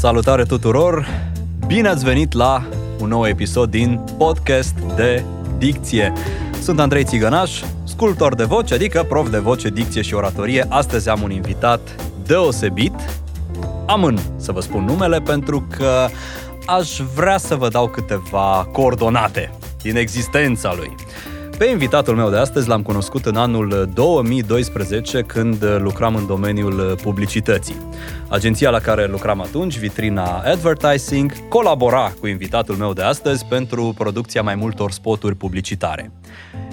Salutare tuturor! Bine ați venit la un nou episod din podcast de dicție. Sunt Andrei Țigănaș, sculptor de voce, adică prof de voce, dicție și oratorie. Astăzi am un invitat deosebit. Amân să vă spun numele pentru că aș vrea să vă dau câteva coordonate din existența lui. Pe invitatul meu de astăzi l-am cunoscut în anul 2012 când lucram în domeniul publicității. Agenția la care lucram atunci, Vitrina Advertising, colabora cu invitatul meu de astăzi pentru producția mai multor spoturi publicitare.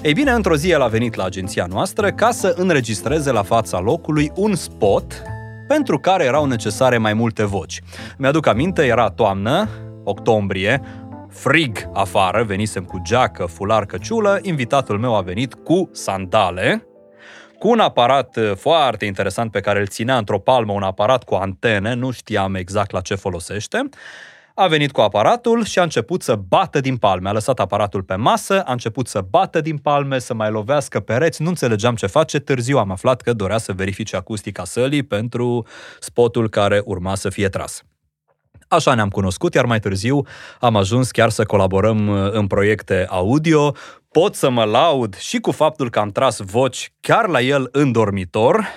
Ei bine, într-o zi el a venit la agenția noastră ca să înregistreze la fața locului un spot pentru care erau necesare mai multe voci. Mi-aduc aminte, era toamnă, octombrie, frig afară, venisem cu geacă, fular, căciulă, invitatul meu a venit cu sandale, cu un aparat uh, foarte interesant pe care îl ținea într-o palmă, un aparat cu antene, nu știam exact la ce folosește, a venit cu aparatul și a început să bată din palme. A lăsat aparatul pe masă, a început să bată din palme, să mai lovească pereți, nu înțelegeam ce face. Târziu am aflat că dorea să verifice acustica sălii pentru spotul care urma să fie tras. Așa ne-am cunoscut, iar mai târziu am ajuns chiar să colaborăm uh, în proiecte audio. Pot să mă laud și cu faptul că am tras voci chiar la el în dormitor,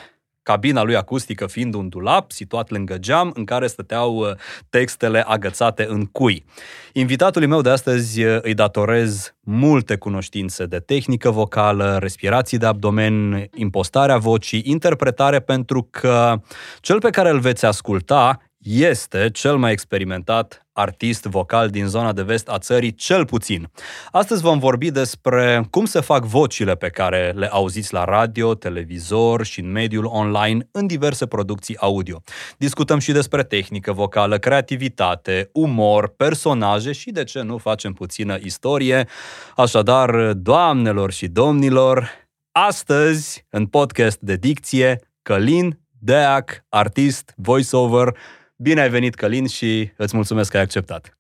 cabina lui acustică fiind un dulap situat lângă geam în care stăteau uh, textele agățate în cui. Invitatului meu de astăzi uh, îi datorez multe cunoștințe de tehnică vocală, respirații de abdomen, impostarea vocii, interpretare pentru că cel pe care îl veți asculta este cel mai experimentat artist vocal din zona de vest a țării, cel puțin. Astăzi vom vorbi despre cum se fac vocile pe care le auziți la radio, televizor și în mediul online în diverse producții audio. Discutăm și despre tehnică vocală, creativitate, umor, personaje și, de ce nu, facem puțină istorie. Așadar, doamnelor și domnilor, astăzi, în podcast de dicție, Călin Deac, artist, voiceover, Bine ai venit, Călin, și îți mulțumesc că ai acceptat.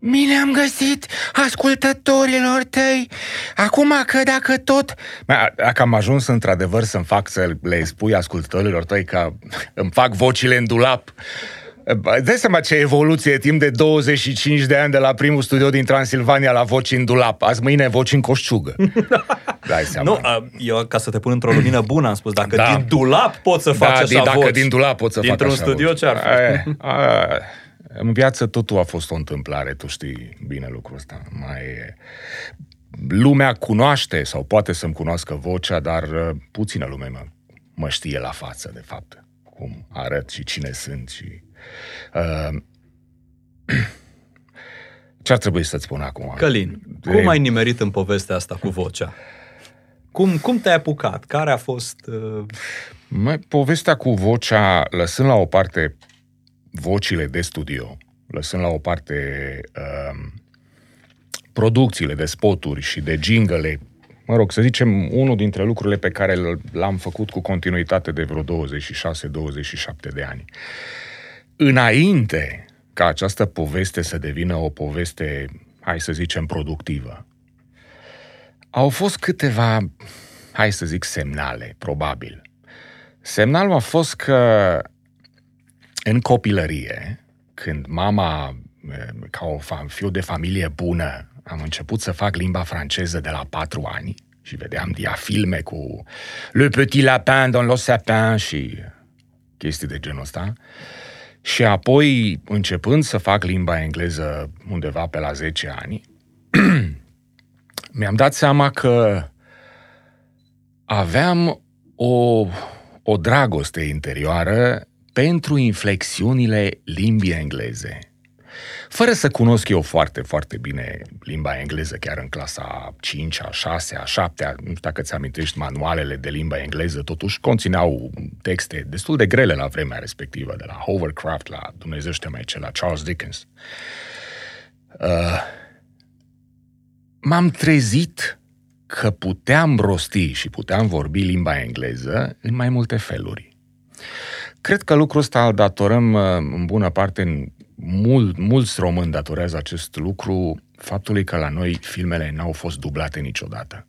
Bine am găsit ascultătorilor tăi. Acum că dacă tot... Dacă am ajuns într-adevăr să-mi fac să le spui ascultătorilor tăi că îmi fac vocile în dulap, Dai seama ce evoluție timp de 25 de ani de la primul studio din Transilvania la voci în dulap. Azi mâine voci în coșciugă. Dai seama. Nu, eu ca să te pun într-o lumină bună am spus, dacă da. din dulap pot să faci da, așa dacă voci. din dulap pot să fac așa studio voci. ce ar fi? A, a, în viață totul a fost o întâmplare, tu știi bine lucrul ăsta. Mai lumea cunoaște sau poate să-mi cunoască vocea, dar uh, puțină lume mă, mă știe la față, de fapt, cum arăt și cine sunt și Uh, ce ar trebui să-ți spun acum? Călin, de... cum ai nimerit în povestea asta cu vocea? Cum, cum te-ai apucat? Care a fost... Uh... Mă, povestea cu vocea, lăsând la o parte vocile de studio, lăsând la o parte uh, producțiile de spoturi și de jingle mă rog, să zicem, unul dintre lucrurile pe care l-am făcut cu continuitate de vreo 26-27 de ani. Înainte ca această poveste să devină o poveste, hai să zicem, productivă, au fost câteva, hai să zic, semnale, probabil. Semnalul a fost că în copilărie, când mama, ca o fiu de familie bună, am început să fac limba franceză de la patru ani și vedeam diafilme cu Le Petit Lapin dans le sapin și chestii de genul ăsta. Și apoi, începând să fac limba engleză undeva pe la 10 ani, mi-am dat seama că aveam o, o dragoste interioară pentru inflexiunile limbii engleze. Fără să cunosc eu foarte, foarte bine limba engleză, chiar în clasa 5, a 6, a 7, nu știu dacă ți amintești, manualele de limba engleză totuși conțineau texte destul de grele la vremea respectivă, de la Hovercraft la Dumnezeu știe mai ce, la Charles Dickens. Uh, m-am trezit că puteam rosti și puteam vorbi limba engleză în mai multe feluri. Cred că lucrul ăsta îl datorăm uh, în bună parte în mult, mulți români datorează acest lucru faptului că la noi filmele n-au fost dublate niciodată.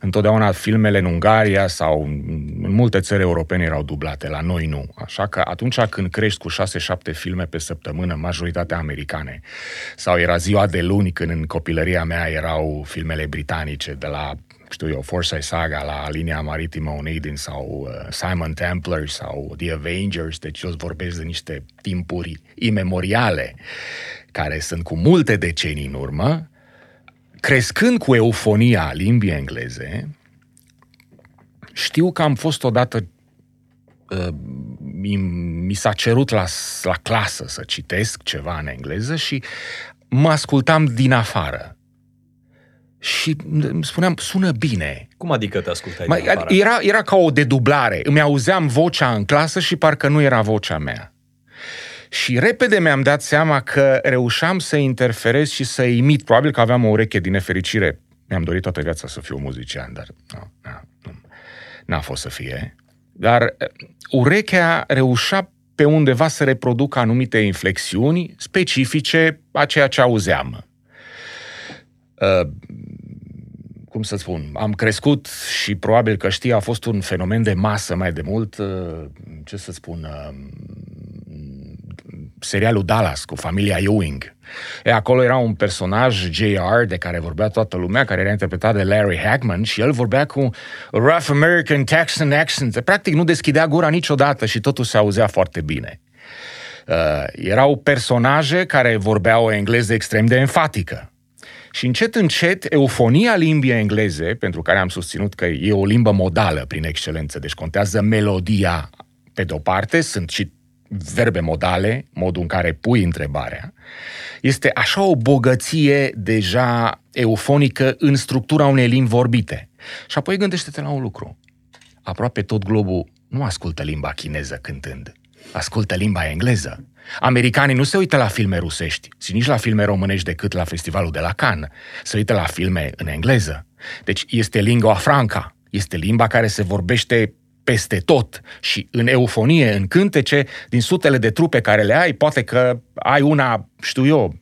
Întotdeauna filmele în Ungaria sau în multe țări europene erau dublate, la noi nu. Așa că atunci când crești cu 6-7 filme pe săptămână, majoritatea americane, sau era ziua de luni când în copilăria mea erau filmele britanice de la știu eu, Forsyth Saga la linia maritimă Unidin sau uh, Simon Templar sau The Avengers, deci eu vorbesc de niște timpuri imemoriale care sunt cu multe decenii în urmă, crescând cu eufonia limbii engleze, știu că am fost odată uh, mi, mi s-a cerut la, la clasă să citesc ceva în engleză și mă ascultam din afară și îmi spuneam, sună bine. Cum adică te ascultai Mai, era, era ca o dedublare. Îmi auzeam vocea în clasă și parcă nu era vocea mea. Și repede mi-am dat seama că reușeam să interferez și să imit. Probabil că aveam o ureche din nefericire. Mi-am dorit toată viața să fiu muzician, dar nu, nu, n-a fost să fie. Dar uh, urechea reușea pe undeva să reproducă anumite inflexiuni specifice a ceea ce auzeam. Uh, cum să spun, am crescut și probabil că știi, a fost un fenomen de masă mai de mult, uh, ce să spun, uh, serialul Dallas cu familia Ewing. E, acolo era un personaj, JR, de care vorbea toată lumea, care era interpretat de Larry Hagman și el vorbea cu rough American Texan accent. Practic nu deschidea gura niciodată și totul se auzea foarte bine. Uh, erau personaje care vorbeau o engleză extrem de enfatică. Și încet, încet, eufonia limbii engleze, pentru care am susținut că e o limbă modală prin excelență, deci contează melodia pe de-o parte, sunt și verbe modale, modul în care pui întrebarea, este așa o bogăție deja eufonică în structura unei limbi vorbite. Și apoi gândește-te la un lucru. Aproape tot globul nu ascultă limba chineză cântând, ascultă limba engleză. Americanii nu se uită la filme rusești, și nici la filme românești decât la festivalul de la Cannes. Se uită la filme în engleză. Deci este lingua franca, este limba care se vorbește peste tot și în eufonie, în cântece, din sutele de trupe care le ai, poate că ai una, știu eu,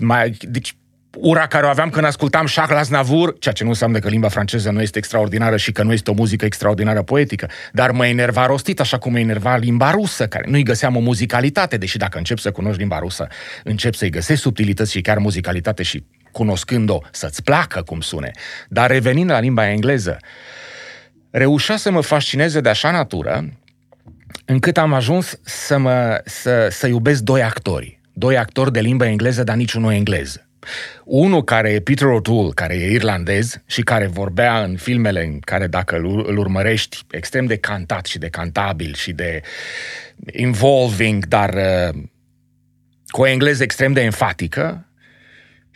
mai, deci ura care o aveam când ascultam Charles Aznavour, ceea ce nu înseamnă că limba franceză nu este extraordinară și că nu este o muzică extraordinară poetică, dar mă enerva rostit, așa cum mă enerva limba rusă, care nu-i găseam o muzicalitate, deși dacă încep să cunoști limba rusă, încep să-i găsești subtilități și chiar muzicalitate și cunoscând-o să-ți placă cum sune. Dar revenind la limba engleză, reușea să mă fascineze de așa natură, încât am ajuns să, mă, să, să iubesc doi actori. Doi actori de limba engleză, dar niciunul englez. Unul care e Peter O'Toole, care e irlandez și care vorbea în filmele în care, dacă îl urmărești, extrem de cantat și de cantabil și de involving, dar uh, cu o engleză extrem de enfatică,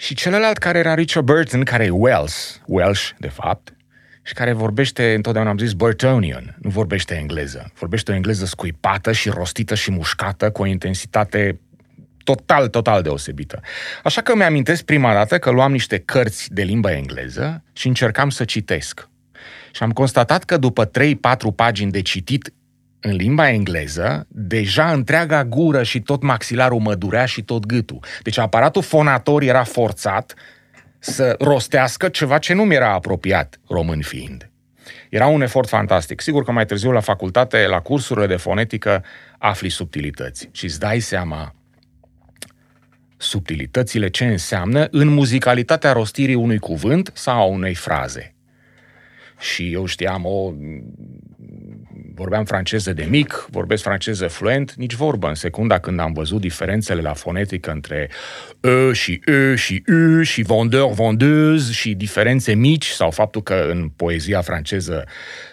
și celălalt care era Richard Burton, care e Welsh, Welsh, de fapt, și care vorbește, întotdeauna am zis, Burtonian, nu vorbește engleză. Vorbește o engleză scuipată și rostită și mușcată, cu o intensitate total, total deosebită. Așa că mi-amintesc prima dată că luam niște cărți de limba engleză și încercam să citesc. Și am constatat că după 3-4 pagini de citit în limba engleză, deja întreaga gură și tot maxilarul mă durea și tot gâtul. Deci aparatul fonator era forțat să rostească ceva ce nu mi era apropiat, român fiind. Era un efort fantastic. Sigur că mai târziu la facultate, la cursurile de fonetică, afli subtilități și îți dai seama subtilitățile ce înseamnă în muzicalitatea rostirii unui cuvânt sau a unei fraze. Și eu știam o vorbeam franceză de mic, vorbesc franceză fluent, nici vorbă în secunda când am văzut diferențele la fonetică între E și E și U și vendeur, vendeuse și diferențe mici sau faptul că în poezia franceză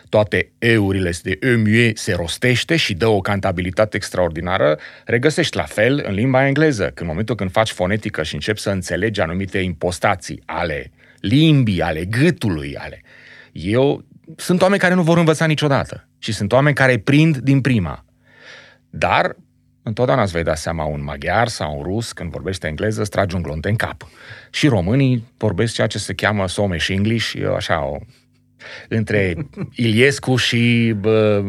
toate eurile de e mue se rostește și dă o cantabilitate extraordinară, regăsești la fel în limba engleză, că în momentul când faci fonetică și începi să înțelegi anumite impostații ale limbii, ale gâtului, ale... Eu sunt oameni care nu vor învăța niciodată și sunt oameni care prind din prima. Dar întotdeauna îți vei da seama un maghiar sau un rus când vorbește engleză, îți tragi un glonte în cap. Și românii vorbesc ceea ce se cheamă Somesh English, eu așa o între Iliescu și bă,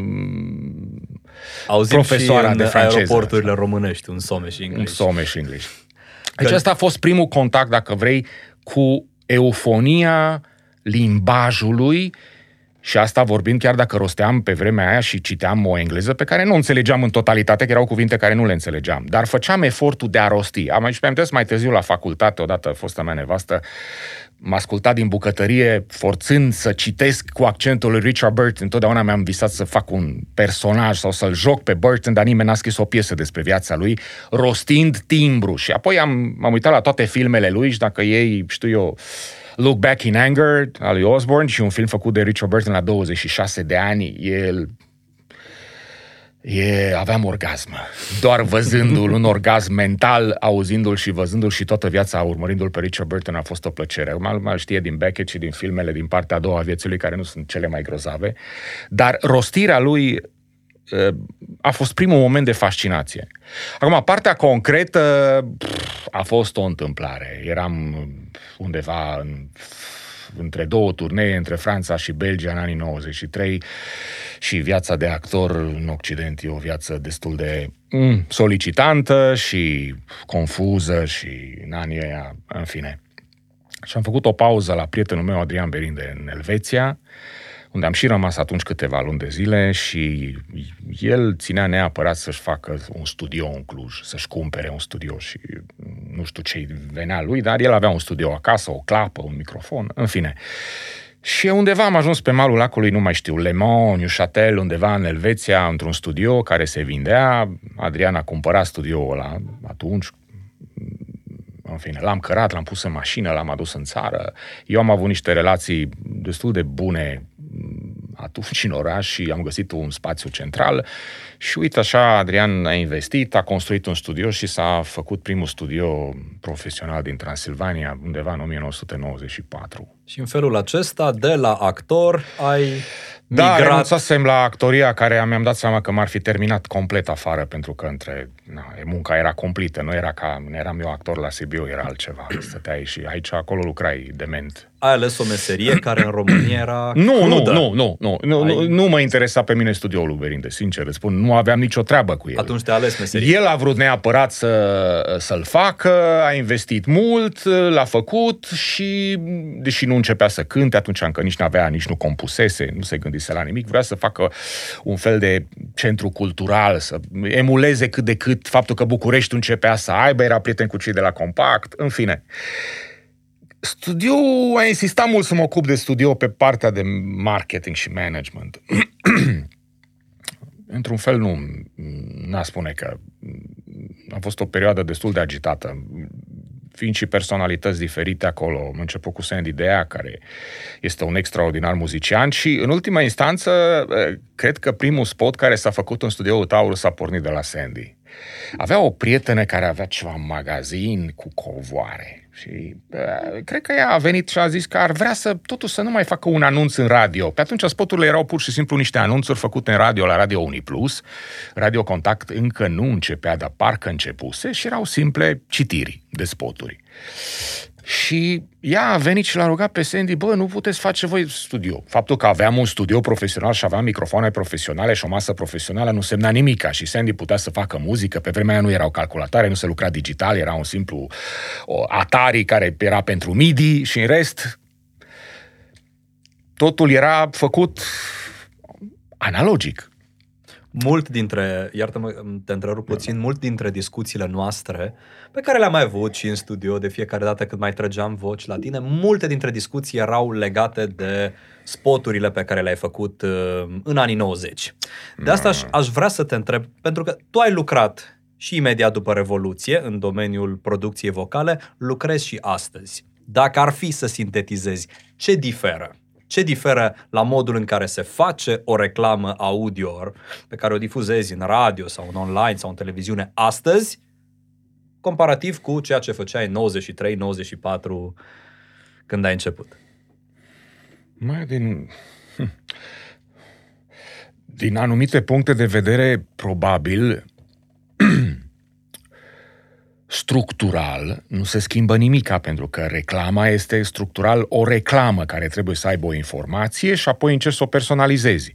Auzim profesoara și de franceză. aeroporturile românești, un Somesh English. Un Somesh English. Deci că... asta a fost primul contact, dacă vrei, cu eufonia limbajului și asta vorbind chiar dacă rosteam pe vremea aia și citeam o engleză pe care nu înțelegeam în totalitate, că erau cuvinte care nu le înțelegeam. Dar făceam efortul de a rosti. Am mai mi mai târziu la facultate, odată fosta mea nevastă, m-a ascultat din bucătărie, forțând să citesc cu accentul lui Richard Burton. Întotdeauna mi-am visat să fac un personaj sau să-l joc pe Burton, dar nimeni n-a scris o piesă despre viața lui, rostind timbru. Și apoi am, m-am uitat la toate filmele lui și dacă ei, știu eu, Look Back in Anger al lui Osborne și un film făcut de Richard Burton la 26 de ani, el E, aveam orgasm. Doar văzându-l, un orgasm mental, auzindu-l și văzându-l și toată viața urmărindu-l pe Richard Burton a fost o plăcere. Mai, mai știe din Beckett și din filmele din partea a doua a vieții lui, care nu sunt cele mai grozave. Dar rostirea lui a fost primul moment de fascinație. Acum, partea concretă a fost o întâmplare. Eram undeva în, între două turnee, între Franța și Belgia în anii 93 și viața de actor în Occident e o viață destul de mm, solicitantă și confuză și în anii aia, în fine. Și am făcut o pauză la prietenul meu, Adrian Berinde, în Elveția, unde am și rămas atunci câteva luni de zile și el ținea neapărat să-și facă un studio în Cluj, să-și cumpere un studio și nu știu ce venea lui, dar el avea un studio acasă, o clapă, un microfon, în fine. Și undeva am ajuns pe malul lacului, nu mai știu, Le Mans, Neuchâtel, undeva în Elveția, într-un studio care se vindea. Adrian a cumpărat studioul ăla atunci, în fine, l-am cărat, l-am pus în mașină, l-am adus în țară. Eu am avut niște relații destul de bune atunci în oraș și am găsit un spațiu central și uite așa Adrian a investit, a construit un studio și s-a făcut primul studio profesional din Transilvania undeva în 1994. Și în felul acesta, de la actor, ai da, migrat... renunțasem la actoria care mi-am dat seama că m-ar fi terminat complet afară pentru că între na, munca era completă, nu era ca eram eu actor la Sibiu, era altceva. Stăteai și aici, acolo lucrai dement ai ales o meserie care în România era Nu, nu, nu, nu, nu, nu, Ai... nu, nu mă interesa pe mine studioul lui Berinde, sincer îți spun, nu aveam nicio treabă cu el. Atunci te-a ales meserie. El a vrut neapărat să, să-l facă, a investit mult, l-a făcut și, deși nu începea să cânte, atunci încă nici n-avea, nici nu compusese, nu se gândise la nimic, vrea să facă un fel de centru cultural, să emuleze cât de cât faptul că București începea să aibă, era prieten cu cei de la Compact, în fine. Studio a insistat mult să mă ocup de studio pe partea de marketing și management. Într-un fel nu n-a spune că a fost o perioadă destul de agitată fiind și personalități diferite acolo. Am început cu Sandy Dea, care este un extraordinar muzician și, în ultima instanță, cred că primul spot care s-a făcut în studioul Taurus a pornit de la Sandy. Avea o prietenă care avea ceva magazin cu covoare și uh, cred că ea a venit și a zis că ar vrea să totuși să nu mai facă un anunț în radio. Pe atunci spoturile erau pur și simplu niște anunțuri făcute în radio la Radio Uniplus. Radio Contact încă nu începea, dar parcă începuse și erau simple citiri de spoturi. Și ea a venit și l-a rugat pe Sandy, bă, nu puteți face voi studio. Faptul că aveam un studio profesional și aveam microfoane profesionale și o masă profesională nu semna nimica și Sandy putea să facă muzică. Pe vremea aia nu erau calculatoare, nu se lucra digital, era un simplu o Atari care era pentru MIDI și în rest totul era făcut analogic mult dintre, iartă-mă, te întrerup puțin, mult dintre discuțiile noastre, pe care le-am mai avut și în studio de fiecare dată când mai trăgeam voci la tine, multe dintre discuții erau legate de spoturile pe care le-ai făcut uh, în anii 90. De asta aș, aș vrea să te întreb, pentru că tu ai lucrat și imediat după Revoluție în domeniul producției vocale, lucrezi și astăzi. Dacă ar fi să sintetizezi, ce diferă ce diferă la modul în care se face o reclamă audio pe care o difuzezi în radio sau în online sau în televiziune astăzi, comparativ cu ceea ce făceai în 93-94 când ai început? Mai din... Hm, din anumite puncte de vedere, probabil, structural nu se schimbă nimica, pentru că reclama este structural o reclamă care trebuie să aibă o informație și apoi încerci să o personalizezi.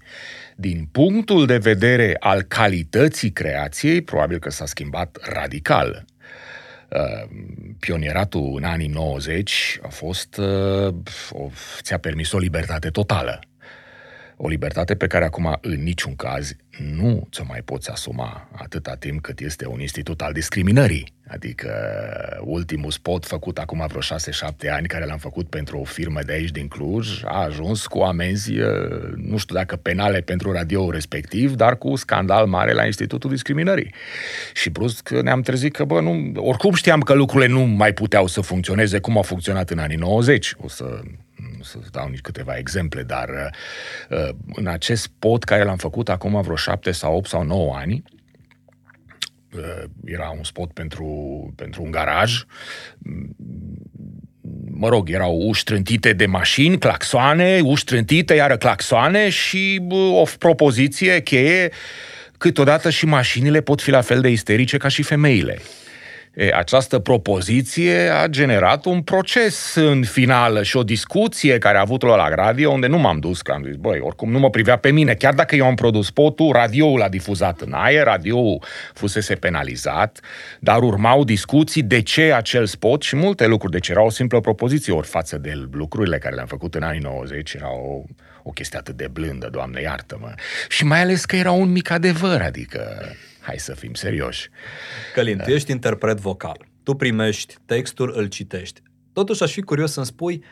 Din punctul de vedere al calității creației, probabil că s-a schimbat radical. Uh, pionieratul în anii 90 a fost, uh, o, ți-a permis o libertate totală. O libertate pe care acum, în niciun caz, nu ți-o mai poți asuma atâta timp cât este un institut al discriminării. Adică ultimul spot făcut acum vreo 6-7 ani, care l-am făcut pentru o firmă de aici din Cluj, a ajuns cu amenzi, nu știu dacă penale pentru radio respectiv, dar cu scandal mare la Institutul Discriminării. Și brusc ne-am trezit că, bă, nu, oricum știam că lucrurile nu mai puteau să funcționeze cum au funcționat în anii 90. O să să dau nici câteva exemple, dar uh, în acest spot care l-am făcut acum vreo șapte sau opt sau nouă ani, uh, era un spot pentru, pentru un garaj, mă rog, erau uși trântite de mașini, claxoane, uși trântite, iară claxoane și o propoziție cheie, câteodată și mașinile pot fi la fel de isterice ca și femeile. E, această propoziție a generat un proces în finală și o discuție care a avut la radio, unde nu m-am dus, că am zis, băi, oricum nu mă privea pe mine, chiar dacă eu am produs spotul, radioul a difuzat în aer, radioul fusese penalizat, dar urmau discuții de ce acel spot și multe lucruri, deci era o simplă propoziție, ori față de lucrurile care le-am făcut în anii 90, era o, o chestie atât de blândă, Doamne iartă-mă. Și mai ales că era un mic adevăr, adică Hai să fim serioși. Călin, tu ești interpret vocal. Tu primești textul, îl citești. Totuși aș fi curios să-mi spui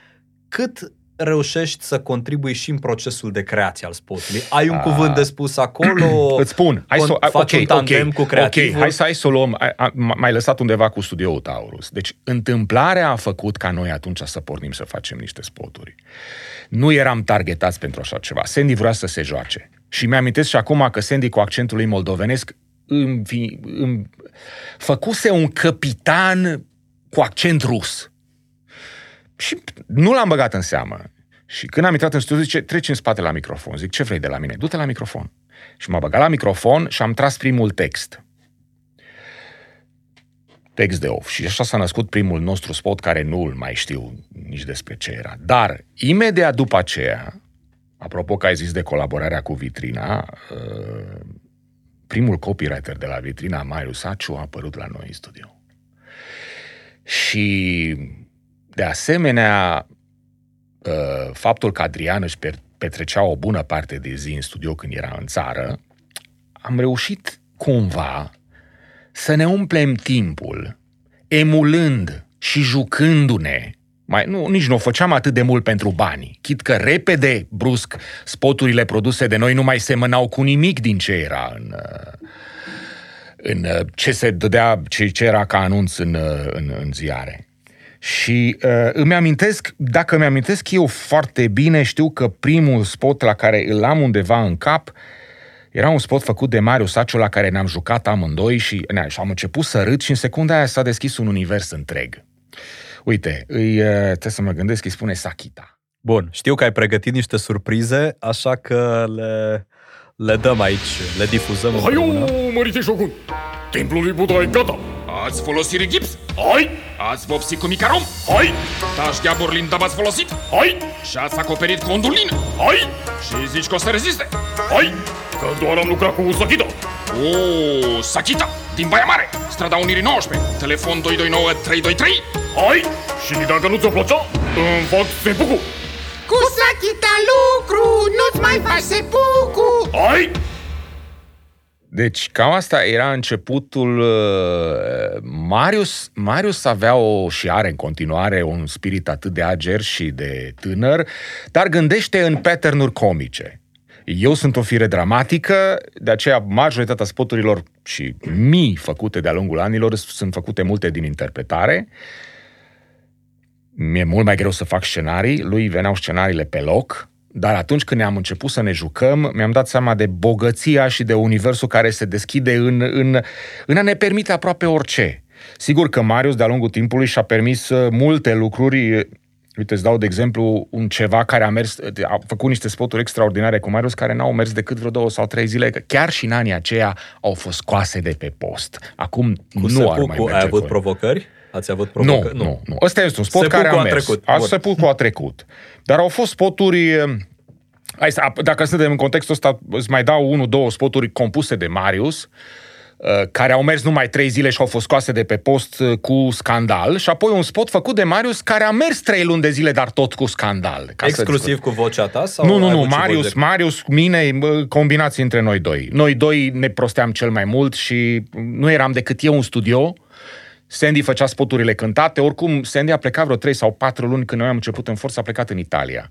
cât reușești să contribui și în procesul de creație al spotului. Ai un A... cuvânt de spus acolo? Îți spun. Hai să, faci okay, un tandem okay, cu creativul? Ok, hai să, hai să o luăm. M-ai lăsat undeva cu studioul Taurus. Deci, întâmplarea a făcut ca noi atunci să pornim să facem niște spoturi. Nu eram targetați pentru așa ceva. Sandy vrea să se joace. Și mi-amintesc și acum că Sandy cu accentul lui moldovenesc învi, îmi, făcuse un capitan cu accent rus. Și nu l-am băgat în seamă. Și când am intrat în studiu, zice, treci în spate la microfon. Zic, ce vrei de la mine? Du-te la microfon. Și m-a băgat la microfon și am tras primul text. Text de off. Și așa s-a născut primul nostru spot, care nu îl mai știu nici despre ce era. Dar, imediat după aceea, apropo că ai zis de colaborarea cu Vitrina, uh, primul copywriter de la vitrina, Marius Saciu, a apărut la noi în studio. Și, de asemenea, ă, faptul că Adrian își petrecea o bună parte de zi în studio când era în țară, am reușit cumva să ne umplem timpul emulând și jucându-ne mai, nu, nici nu o făceam atât de mult pentru bani. Chit că repede, brusc, spoturile produse de noi nu mai semănau cu nimic din ce era în, în ce se dădea, ce, ce era ca anunț în, în, în ziare. Și uh, îmi amintesc, dacă îmi amintesc eu foarte bine, știu că primul spot la care îl am undeva în cap era un spot făcut de Mario Saciu la care ne-am jucat amândoi și, ne, și am început să râd și în secunda aia s-a deschis un univers întreg. Uite, îi, trebuie să mă gândesc, îi spune Sakita. Bun, știu că ai pregătit niște surprize, așa că le, le dăm aici, le difuzăm Hai, mărite Shogun! Templul lui Buddha e gata! Ați folosit gips? Hai! Ați vopsit cu micarom? Hai! Tași de aburlin ați folosit? Hai! Și ați acoperit cu ondulină? Hai! Și zici că o să reziste? Hai! Că doar am lucrat cu Sakita! O, Sakita! Din Baia Mare, strada Unirii 19, telefon 229 323. Hai! Și dacă nu ți-o plăcea, îmi fac sepucu! Cu Sakita lucru, nu-ți mai faci sepucu! Hai! Deci, cam asta era începutul. Uh, Marius, Marius avea o și are în continuare un spirit atât de ager și de tânăr, dar gândește în pattern comice. Eu sunt o fire dramatică, de aceea majoritatea spoturilor și mii făcute de-a lungul anilor sunt făcute multe din interpretare. Mi-e mult mai greu să fac scenarii, lui veneau scenariile pe loc, dar atunci când ne-am început să ne jucăm, mi-am dat seama de bogăția și de universul care se deschide în, în, în a ne permite aproape orice. Sigur că Marius, de-a lungul timpului, și-a permis uh, multe lucruri Uite, îți dau de exemplu un ceva care a mers, a făcut niște spoturi extraordinare cu Marius care n-au mers decât vreo două sau trei zile, că chiar și în anii aceia au fost scoase de pe post. Acum cu nu ar mai merge. ai avut cu... provocări? Ați avut provocări? Nu, nu, nu. Ăsta este un spot care a mers. Trecut. A, cu a trecut. Dar au fost spoturi... Hai, dacă suntem în contextul ăsta, îți mai dau unul, două spoturi compuse de Marius, uh, care au mers numai trei zile și au fost scoase de pe post uh, cu scandal și apoi un spot făcut de Marius care a mers trei luni de zile, dar tot cu scandal. Ca să Exclusiv cu vocea ta? Sau nu, nu, ai nu, avut și Marius, voci de- Marius, mine, bă, combinați între noi doi. Noi doi ne prosteam cel mai mult și nu eram decât eu în studio. Sandy făcea spoturile cântate, oricum Sandy a plecat vreo 3 sau 4 luni când noi am început în forță, a plecat în Italia.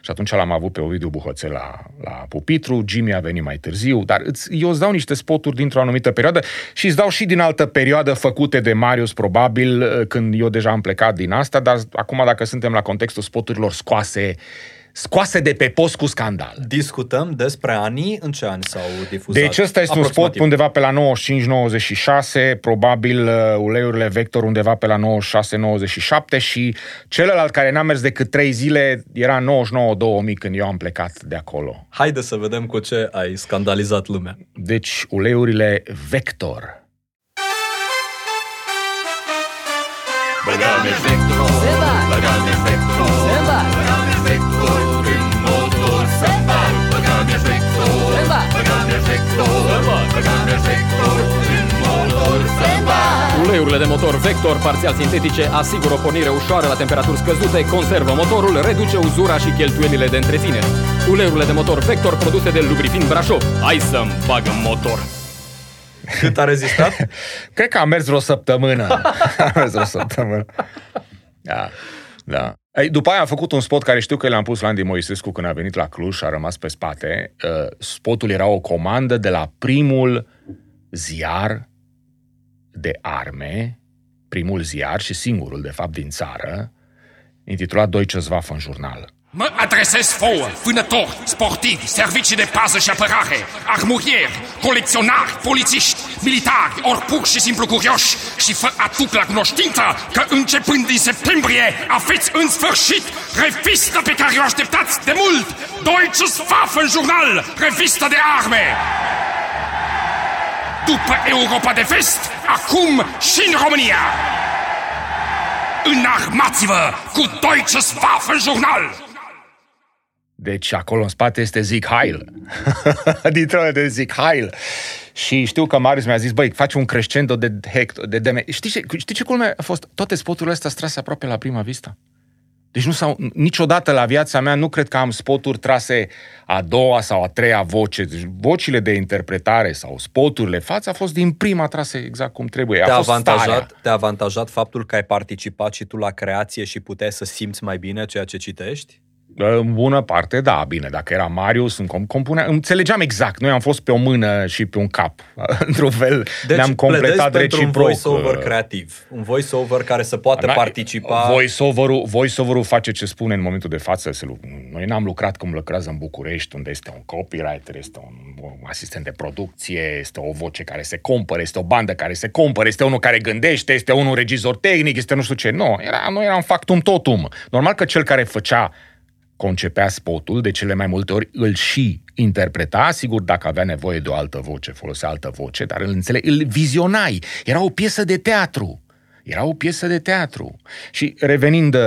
Și atunci l-am avut pe Ovidiu Buhoțel la, la pupitru, Jimmy a venit mai târziu, dar îți, eu îți dau niște spoturi dintr-o anumită perioadă și îți dau și din altă perioadă făcute de Marius, probabil, când eu deja am plecat din asta, dar acum dacă suntem la contextul spoturilor scoase, scoase de pe post cu scandal. Discutăm despre anii, în ce ani s-au difuzat? Deci ăsta este un spot Aproximativ. undeva pe la 95-96, probabil uh, uleiurile Vector undeva pe la 96-97 și celălalt care n-a mers decât 3 zile era 99-2000 când eu am plecat de acolo. Haide să vedem cu ce ai scandalizat lumea. Deci uleiurile Vector. Băgame vector, băgame vector, sandal. Uleiurile de motor Vector parțial sintetice asigură o pornire ușoară la temperaturi scăzute, conservă motorul, reduce uzura și cheltuielile de întreținere. Uleiurile de motor Vector produse de Lubrifin Brașov. Hai să-mi bag în motor! Cât a rezistat? Cred că a mers vreo săptămână. a mers vreo săptămână. Da, da. Ei, după aia am făcut un spot care știu că l-am pus la Andy Moisescu când a venit la Cluj și a rămas pe spate. Uh, Spotul era o comandă de la primul ziar de arme, primul ziar și singurul, de fapt, din țară, intitulat Deutsches Waffenjournal. Mă adresez vouă, vânători, sportivi, servicii de pază și apărare, armurieri, colecționari, polițiști, militari, ori pur și simplu curioși și fă atuc la cunoștință că începând din septembrie aveți în sfârșit revista pe care o așteptați de mult, Deutsches Waffenjournal, revista de arme. După Europa de Vest, acum și în România. Înarmați-vă cu Deutsches Waffenjournal! Deci acolo în spate este Zic Heil. Dintr-o de Zic Heil. Și știu că Marius mi-a zis, băi, faci un crescendo de hecto, de deme. Știi ce, știi ce culme a fost? Toate spoturile astea strase aproape la prima vista. Deci nu s-au, niciodată la viața mea nu cred că am spoturi trase a doua sau a treia voce. Deci vocile de interpretare sau spoturile față a fost din prima trase exact cum trebuie. A Te-a fost starea. avantajat, te-a avantajat faptul că ai participat și tu la creație și puteai să simți mai bine ceea ce citești? În bună parte, da, bine, dacă era Marius, îmi com- compunea, înțelegeam exact, noi am fost pe o mână și pe un cap, într-un fel Deci ne-am completat pledezi pentru un reciproc. voice-over creativ. Un voice-over care să poată N-ai- participa... Voice-over-ul, voice-over-ul face ce spune în momentul de față. Se lu- Noi n-am lucrat cum lucrează în București, unde este un copywriter, este un, un asistent de producție, este o voce care se cumpără, este o bandă care se cumpără, este unul care gândește, este unul regizor tehnic, este nu știu ce. Nu, era, noi eram factum totum. Normal că cel care făcea concepea spotul, de cele mai multe ori îl și interpreta, sigur dacă avea nevoie de o altă voce, folosea altă voce, dar îl înțeleg, îl vizionai. Era o piesă de teatru. Era o piesă de teatru. Și revenind, uh,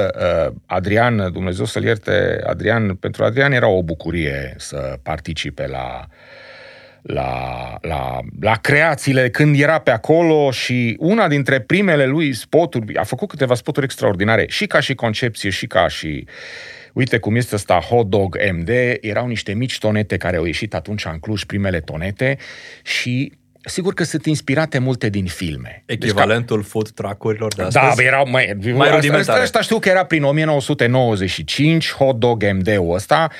Adrian, Dumnezeu să-l ierte, Adrian, pentru Adrian era o bucurie să participe la, la, la, la creațiile când era pe acolo și una dintre primele lui spoturi, a făcut câteva spoturi extraordinare, și ca și concepție, și ca și Uite cum este ăsta Hot Dog MD, erau niște mici tonete care au ieșit atunci în Cluj, primele tonete și sigur că sunt inspirate multe din filme. Echivalentul food truck-urilor de Deci ca, astăzi? da, erau mai, Mai asta, rudimentare. asta știu că era prin 1995, Hot Dog MD-ul ăsta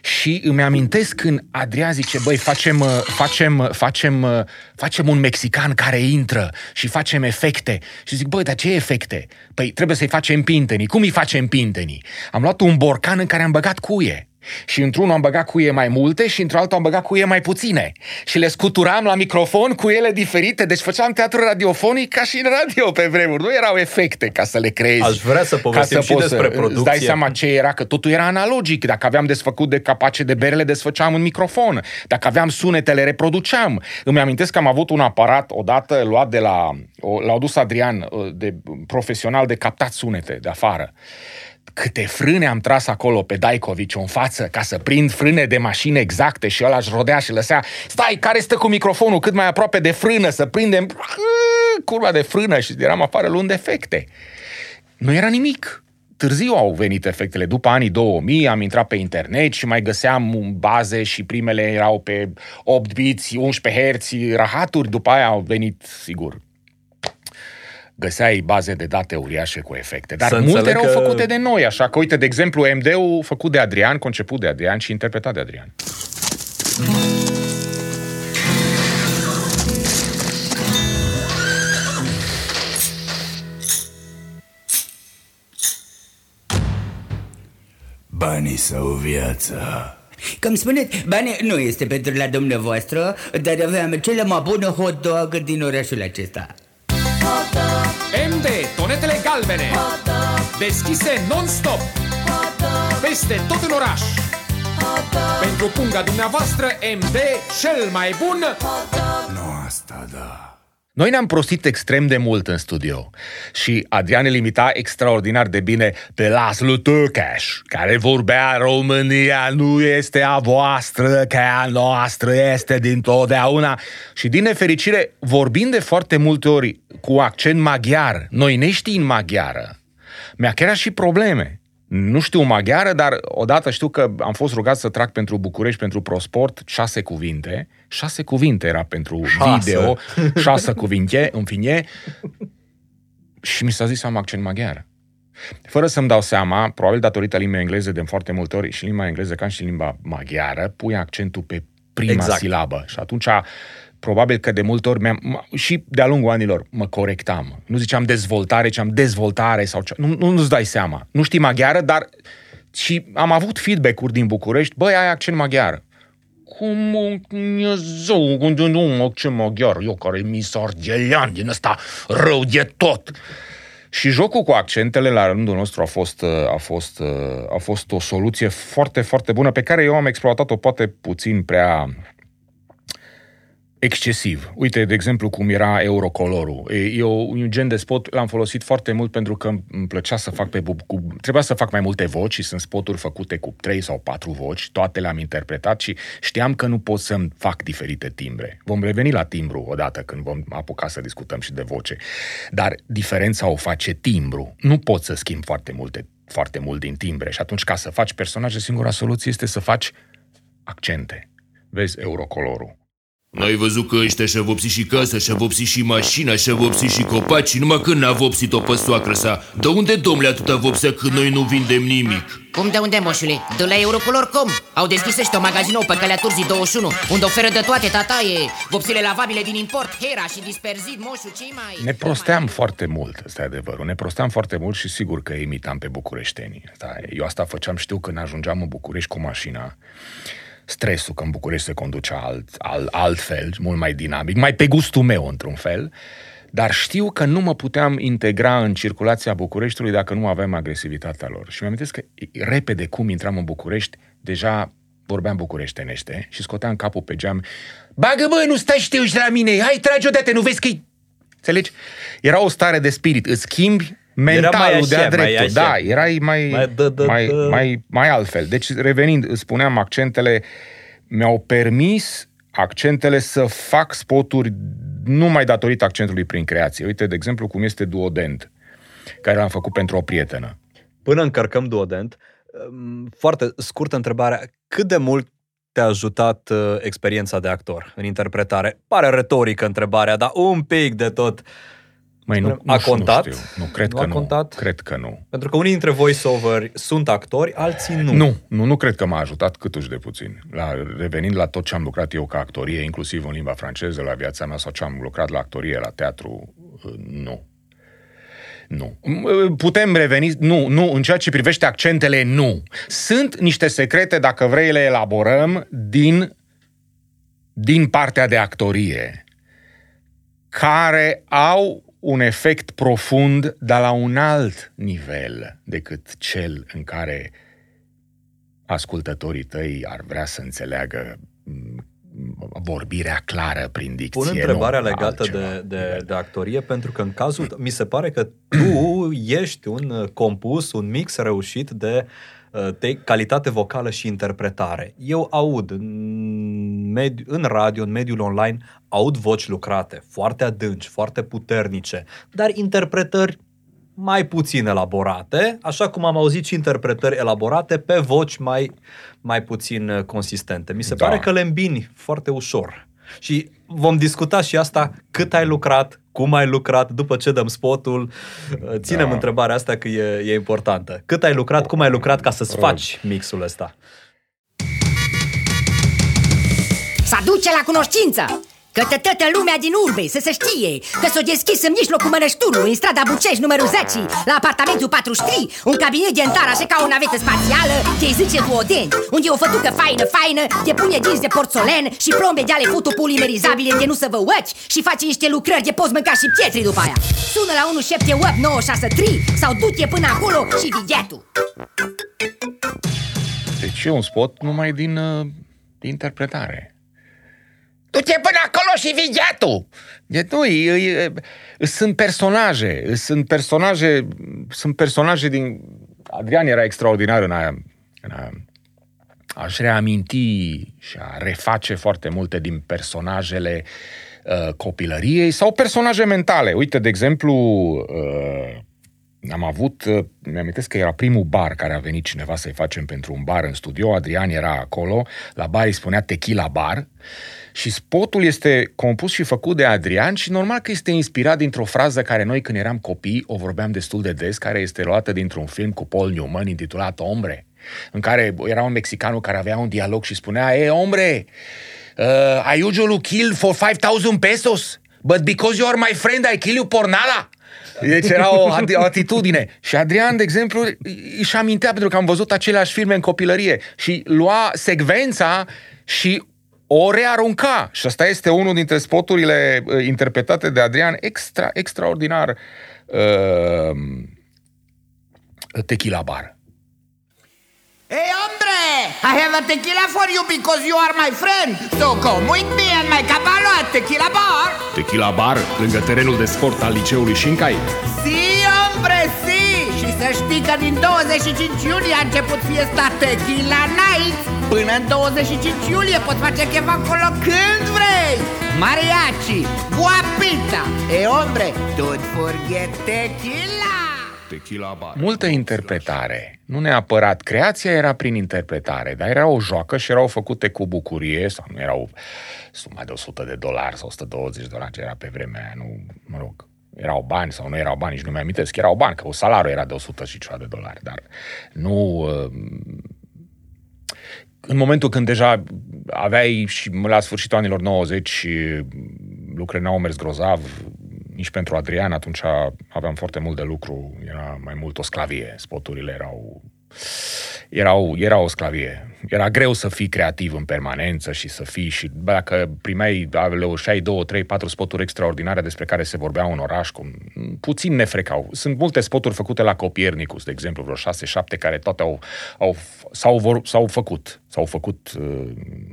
și îmi amintesc când Adrian zice, băi, facem, uh, facem, uh, facem, uh, facem un mexican care intră și facem efecte. Și zic, băi, dar ce efecte? Păi trebuie să-i facem pintenii. Cum îi facem pintenii? Am luat un borcan în care am băgat cuie. Și într-unul am băgat cuie mai multe și într-altul am băgat cuie mai puține. Și le scuturam la microfon cu ele diferite, deci făceam teatru radiofonic ca și în radio pe vremuri. Nu erau efecte ca să le creezi. Aș vrea să povestim Ca și poți despre Îți dai producție. seama ce era, că totul era analogic. Dacă aveam desfăcut de capace de bere, le desfăceam în microfon. Dacă aveam sunete, le reproduceam. Îmi amintesc că am avut un aparat odată luat de la... o- L-au dus Adrian, de profesional de captat sunete de afară. Câte frâne am tras acolo pe Daicovici în față ca să prind frâne de mașini exacte și ăla își rodea și lăsea stai, care stă cu microfonul cât mai aproape de frână să prindem curva de frână și eram afară luând efecte. Nu era nimic. Târziu au venit efectele. După anii 2000 am intrat pe internet și mai găseam baze și primele erau pe 8 biți, 11 Hz, rahaturi. După aia au venit, sigur, găseai baze de date uriașe cu efecte. Dar Să multe înțeleg erau că- făcute de noi, așa că, uite, de exemplu, MD-ul făcut de Adrian, conceput de Adrian și interpretat de Adrian. Banii sau viața? Cum spuneți, banii nu este pentru la dumneavoastră, dar aveam cele mai bune hot dog din orașul acesta. MD, tonetele galbene. Deschise non-stop. Peste tot în oraș. Pentru punga dumneavoastră MD, cel mai bun. Nu asta, da. Noi ne-am prostit extrem de mult în studio și Adrian îl imita extraordinar de bine pe Laszlo Tăcaș, care vorbea România nu este a voastră, că a noastră este dintotdeauna. Și din nefericire, vorbind de foarte multe ori cu accent maghiar, noi neștiind maghiară, mi-a creat și probleme. Nu știu maghiară, dar odată știu că am fost rugat să trag pentru București, pentru ProSport, șase cuvinte. Șase cuvinte era pentru Șase. video, șase cuvinte, în fine. Și mi s-a zis să am accent maghiar. Fără să-mi dau seama, probabil datorită limbii engleze de foarte multe ori, și limba engleză ca și limba maghiară, pui accentul pe prima Exact. silabă. Și atunci, probabil că de multe ori, mi-am, m- și de-a lungul anilor, mă corectam. Nu ziceam dezvoltare, ci am dezvoltare sau ce. Nu, nu, nu-ți dai seama. Nu știi maghiară, dar și am avut feedback-uri din București, băi, ai accent maghiar. Cum o Dumnezeu, cum de nu am accent maghiar, eu care mi sargelian din ăsta rău de tot. Și jocul cu accentele la rândul nostru a fost, a fost, a fost o soluție foarte, foarte bună pe care eu am exploatat-o poate puțin prea excesiv. Uite, de exemplu, cum era Eurocolorul. E, e o, un gen de spot, l-am folosit foarte mult pentru că îmi îmi plăcea să fac pe... bu- Cu, trebuia să fac mai multe voci și sunt spoturi făcute cu trei sau patru voci, toate le-am interpretat și știam că nu pot să-mi fac diferite timbre. Vom reveni la timbru odată când vom apuca să discutăm și de voce. Dar diferența o face timbru. Nu poți să schimbi foarte multe foarte mult din timbre și atunci ca să faci personaje, singura soluție este să faci accente. Vezi Eurocolorul. N-ai văzut că ăștia și-a vopsit și casa, și-a vopsit și mașina, și-a vopsit și copacii, numai când n-a vopsit-o pe soacră sa. De unde, domnule, atâta vopsea când noi nu vindem nimic? Cum de unde, moșule? De la Eurocolor.com Au deschis ăștia un magazin nou pe calea Turzii 21 Unde oferă de toate, tataie Vopsile lavabile din import, Hera și disperzit, moșu, ce mai... Ne prosteam foarte mult, ăsta e adevărul. Ne prosteam foarte mult și sigur că imitam pe bucureștenii. Asta, e. eu asta făceam, știu, când ajungeam în București cu mașina. Stresul că în București se conduce alt, alt, altfel, mult mai dinamic, mai pe gustul meu, într-un fel. Dar știu că nu mă puteam integra în circulația Bucureștiului dacă nu aveam agresivitatea lor. Și mi-am că repede cum intram în București, deja vorbeam bucureștenește și scoteam capul pe geam. Bagă bă, nu stai și te uiți la mine, hai trage odată, nu vezi că Înțelegi? Era o stare de spirit, îți schimbi mentalul mai așa, de-a mai dreptul. așa. Da, erai mai, Mai dă, dă, mai, dă. mai, mai altfel. Deci, revenind, îți spuneam, accentele mi-au permis accentele să fac spoturi numai datorită accentului prin creație. Uite, de exemplu, cum este Duodent, care l-am făcut pentru o prietenă. Până încărcăm Duodent, um, foarte scurtă întrebare. Cât de mult te-a ajutat uh, experiența de actor în interpretare? Pare retorică întrebarea, dar un pic de tot. Măi, nu, A nu, știu, contat? Nu, știu. nu cred Nu că a nu. contat? Cred că nu. Pentru că unii dintre voice-over sunt actori, alții nu. Nu, nu, nu cred că m-a ajutat câtuși de puțin. La, revenind la tot ce am lucrat eu ca actorie, inclusiv în limba franceză, la viața mea, sau ce am lucrat la actorie, la teatru, uh, nu. Nu. M- Putem reveni, nu, nu, în ceea ce privește accentele, nu. Sunt niște secrete, dacă vrei, le elaborăm din, din partea de actorie, care au un efect profund, dar la un alt nivel decât cel în care ascultătorii tăi ar vrea să înțeleagă m, vorbirea clară prin dicție. Pun întrebarea nu legată altceva. de, de, de actorie pentru că în cazul mi se pare că tu ești un uh, compus, un mix reușit de uh, te, calitate vocală și interpretare. Eu aud în, mediu, în radio, în mediul online, aud voci lucrate, foarte adânci, foarte puternice, dar interpretări mai puțin elaborate, așa cum am auzit și interpretări elaborate pe voci mai, mai puțin uh, consistente. Mi se Da. pare că le îmbini foarte ușor. Și vom discuta și asta, cât ai lucrat, cum ai lucrat, după ce dăm spotul. Uh, Ținem Da. întrebarea asta că e, e importantă. Cât ai lucrat, cum ai lucrat ca să-ți faci mixul ăsta? Să aduce la cunoștință Către toată lumea din urbe să se știe Că s-o deschis în mijlocul Mănășturului În strada Bucești numărul 10 La apartamentul 43 Un cabinet dentar așa ca o navetă spațială Ce îi zice duoden Unde e o fătucă faină, faină De pune dinți de porțolen Și plombe de ale fotopolimerizabile De nu să vă uăci Și face niște lucrări de poți mânca și pietri după aia Sună la 178963 Sau du-te până acolo și biletul Deci e un spot numai din uh, interpretare. Du-te până acolo și vigiatul! E, nu, e, e, e, sunt personaje, sunt personaje, sunt personaje din... Adrian era extraordinar în a, în a aș reaminti și a reface foarte multe din personajele uh, copilăriei sau personaje mentale. Uite, de exemplu, uh, am avut, uh, mi-am că era primul bar care a venit cineva să-i facem pentru un bar în studio, Adrian era acolo, la bar îi spunea Tequila Bar și spotul este compus și făcut de Adrian și normal că este inspirat dintr-o frază care noi când eram copii o vorbeam destul de des, care este luată dintr-un film cu Paul Newman intitulat Ombre, în care era un mexicanul care avea un dialog și spunea, e, ombre, uh, I usually kill for 5,000 pesos, but because you are my friend, I kill you por nada. Deci era o, ati- o atitudine. Și Adrian, de exemplu, își amintea pentru că am văzut aceleași filme în copilărie și lua secvența și o rearunca. Și asta este unul dintre spoturile uh, interpretate de Adrian extra, extraordinar uh, Tequila Bar. Hey, hombre! I have a tequila for you because you are my friend. So come with me and my caballo at Tequila Bar. Tequila Bar, lângă terenul de sport al liceului Shinkai. Si, hombre, si! Și să știi că din 25 iulie a început fiesta Tequila Night. Până în 25 iulie poți face chef acolo când vrei. Mariachi, guapita. Hey, hombre, don't forget tequila. Tequila Bar. Multă interpretare. Nu neapărat creația era prin interpretare, dar era o joacă și erau făcute cu bucurie, sau nu erau suma de 100 de dolari sau 120 de dolari, ce era pe vremea aia, nu, mă rog, erau bani sau nu erau bani, nici nu mi-amintesc, erau bani, că o salariu era de 100 și ceva de dolari, dar nu... uh, În momentul când deja aveai și la sfârșitul anilor 90 și lucrurile n-au mers grozav, nici pentru Adrian, atunci aveam foarte mult de lucru, era mai mult o sclavie, spoturile erau erau, era o sclavie. Era greu să fii creativ în permanență și să fii și bă, dacă primeai, leușeai două, trei, patru spoturi extraordinare despre care se vorbea în oraș, cum puțin ne frecau. Sunt multe spoturi făcute la Copiernicus, de exemplu, vreo șase, șapte, care toate au, au, s-au, vor, s-au făcut, s-au făcut, uh,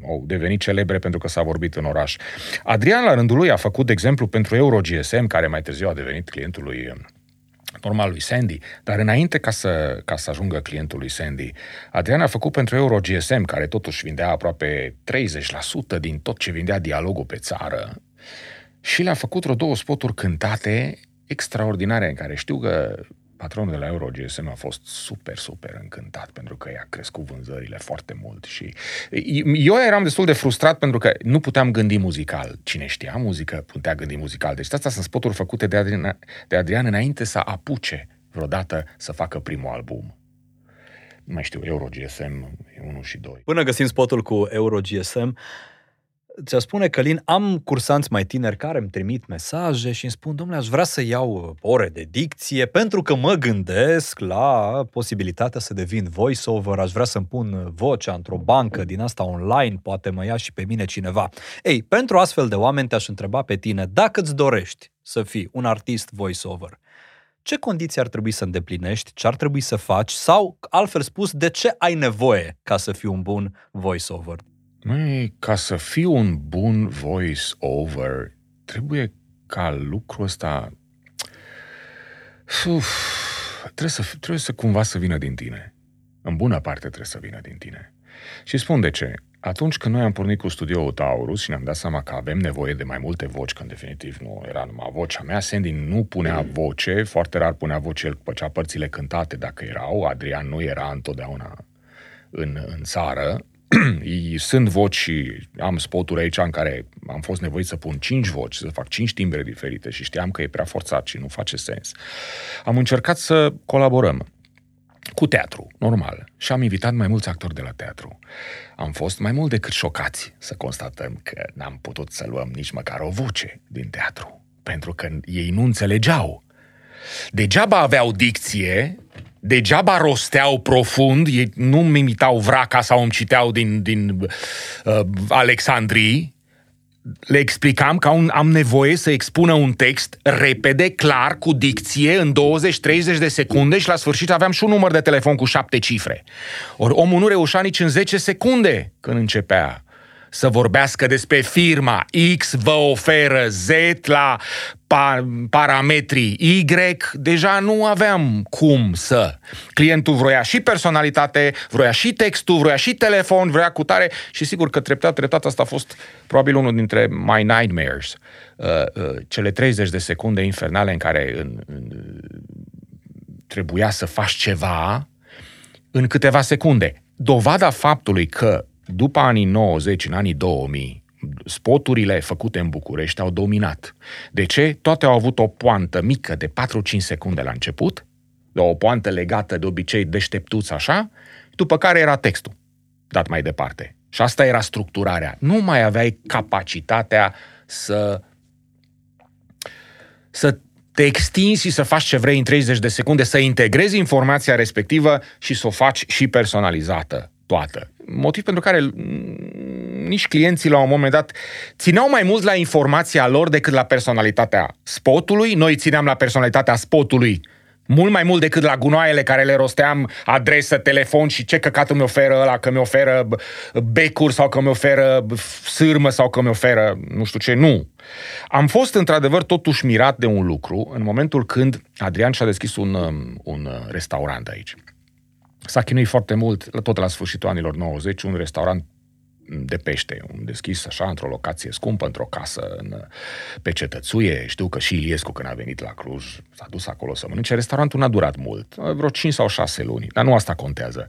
au devenit celebre pentru că s-a vorbit în oraș. Adrian, la rândul lui, a făcut, de exemplu, pentru EuroGSM, care mai târziu a devenit clientul lui normal lui Sandy, dar înainte ca să, ca să ajungă clientul lui Sandy, Adrian a făcut pentru EuroGSM, care totuși vindea aproape 30% din tot ce vindea dialogul pe țară, și le-a făcut vreo două spoturi cântate extraordinare, în care știu că patronul de la EuroGSM a fost super, super încântat pentru că i-a crescut vânzările foarte mult și eu eram destul de frustrat pentru că nu puteam gândi muzical. Cine știa muzică putea gândi muzical. Deci astea sunt spoturi făcute de Adrian, de Adrian înainte să apuce vreodată să facă primul album. Nu mai știu, EuroGSM 1 și 2. Până găsim spotul cu EuroGSM, ți-a spune Călin, am cursanți mai tineri care îmi trimit mesaje și îmi spun, domnule, aș vrea să iau ore de dicție pentru că mă gândesc la posibilitatea să devin voiceover, aș vrea să-mi pun vocea într-o bancă din asta online, poate mă ia și pe mine cineva. Ei, pentru astfel de oameni te-aș întreba pe tine, dacă îți dorești să fii un artist voiceover, ce condiții ar trebui să îndeplinești, ce ar trebui să faci sau, altfel spus, de ce ai nevoie ca să fii un bun voiceover? Măi, ca să fiu un bun voice-over, trebuie ca lucrul ăsta... Uf, trebuie, să, trebuie să cumva să vină din tine. În bună parte trebuie să vină din tine. Și spun de ce. Atunci când noi am pornit cu studioul Taurus și ne-am dat seama că avem nevoie de mai multe voci, că în definitiv nu era numai vocea mea, Sandy nu punea voce, foarte rar punea voce, el făcea părțile cântate dacă erau, Adrian nu era întotdeauna în, în țară, sunt voci și am spoturi aici în care am fost nevoit să pun cinci voci, să fac cinci timbre diferite și știam că e prea forțat și nu face sens. Am încercat să colaborăm cu teatru, normal, și am invitat mai mulți actori de la teatru. Am fost mai mult decât șocați să constatăm că n-am putut să luăm nici măcar o voce din teatru, pentru că ei nu înțelegeau. Degeaba aveau dicție, degeaba rosteau profund, ei nu imitau vraca sau îmi citeau din, din uh, Alexandrii, le explicam că am, am nevoie să expună un text repede, clar, cu dicție, în 20-30 de secunde și la sfârșit aveam și un număr de telefon cu șapte cifre. Ori omul nu reușea nici în 10 secunde când începea să vorbească despre firma X vă oferă Z la pa- parametrii Y, deja nu aveam cum să. Clientul vroia și personalitate, vroia și textul, vroia și telefon, vroia cu tare și sigur că treptat, treptat asta a fost probabil unul dintre my nightmares. Uh, uh, cele 30 de secunde infernale în care în, în, trebuia să faci ceva în câteva secunde. Dovada faptului că după anii 90, în anii 2000, spoturile făcute în București au dominat. De ce? Toate au avut o poantă mică de 4-5 secunde la început, o poantă legată de obicei deșteptuț așa, după care era textul dat mai departe. Și asta era structurarea. Nu mai aveai capacitatea să să te extinzi și să faci ce vrei în 30 de secunde, să integrezi informația respectivă și să o faci și personalizată toată. Motiv pentru care nici clienții la un moment dat țineau mai mult la informația lor decât la personalitatea spotului. Noi țineam la personalitatea spotului mult mai mult decât la gunoaiele care le rosteam adresă, telefon și ce căcat îmi oferă ăla, că mi oferă becuri sau că mi oferă sârmă sau că mi oferă nu știu ce. Nu. Am fost într-adevăr totuși mirat de un lucru în momentul când Adrian și-a deschis un, um, un restaurant aici. S-a chinuit foarte mult, tot la sfârșitul anilor 90, un restaurant de pește, un deschis așa într-o locație scumpă, într-o casă în, pe cetățuie. Știu că și Iliescu când a venit la Cluj s-a dus acolo să mănânce. Restaurantul n-a durat mult, vreo 5 sau 6 luni, dar nu asta contează.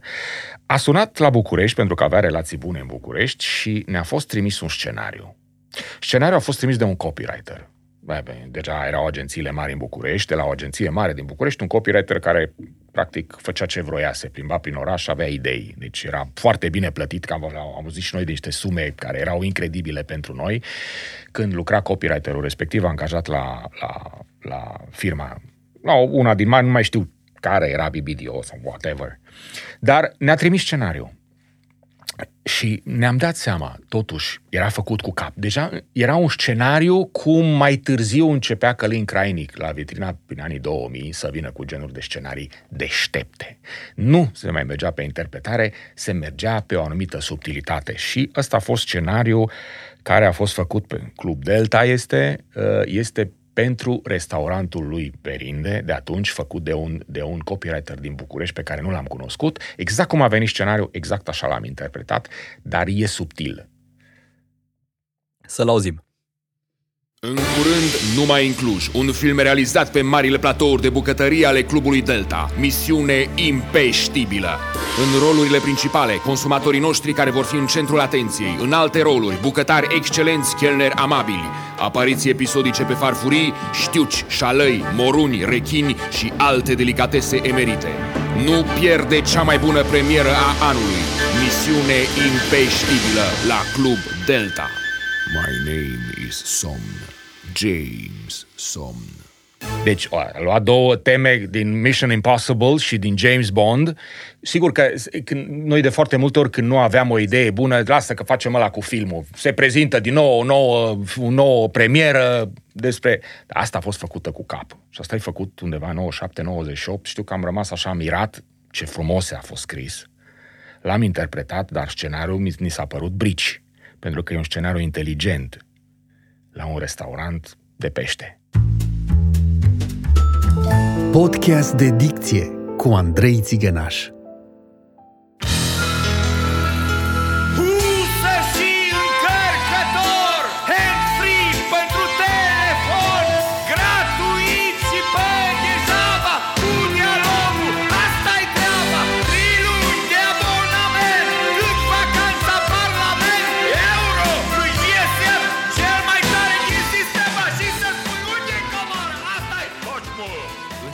A sunat la București pentru că avea relații bune în București și ne-a fost trimis un scenariu. Scenariul a fost trimis de un copywriter. Bă, deja erau agențiile mari în București, de la o agenție mare din București, un copywriter care practic făcea ce vroia, se plimba prin oraș, avea idei. Deci era foarte bine plătit, că am, am auzit și noi de niște sume care erau incredibile pentru noi. Când lucra copywriterul respectiv, angajat la, la, la firma, la una din mari, nu mai știu care era BBDO sau whatever. Dar ne-a trimis scenariu. Și ne-am dat seama, totuși, era făcut cu cap. Deja era un scenariu cum mai târziu începea Călin Crainic la vitrina prin anii 2000 să vină cu genuri de scenarii deștepte. Nu se mai mergea pe interpretare, se mergea pe o anumită subtilitate. Și ăsta a fost scenariu care a fost făcut pe Club Delta, este, uh, este pentru restaurantul lui Perinde, de atunci făcut de un, de un copywriter din București pe care nu l-am cunoscut. Exact cum a venit scenariul, exact așa l-am interpretat, dar e subtil. Să-l auzim. În curând, numai în Cluj, un film realizat pe marile platouri de bucătărie ale Clubului Delta, misiune impeștibilă. În rolurile principale, consumatorii noștri care vor fi în centrul atenției, în alte roluri, bucătari excelenți, chelneri amabili, apariții episodice pe farfurii, știuci, șalăi, moruni, rechini și alte delicatese emerite. Nu pierde cea mai bună premieră a anului, misiune impeștibilă la Club Delta. My name is Somn. James Somn. Deci a luat două teme din Mission Impossible și din James Bond. Sigur că când, noi de foarte multe ori când nu aveam o idee bună, lasă că facem ăla cu filmul. Se prezintă din nou o nouă, o nouă premieră despre... Asta a fost făcută cu cap. Și asta e făcut undeva 97-98. Știu că am rămas așa mirat ce frumos a fost scris. L-am interpretat, dar scenariul mi s-a părut brici pentru că e un scenariu inteligent la un restaurant de pește. Podcast de dicție cu Andrei Țigănaș.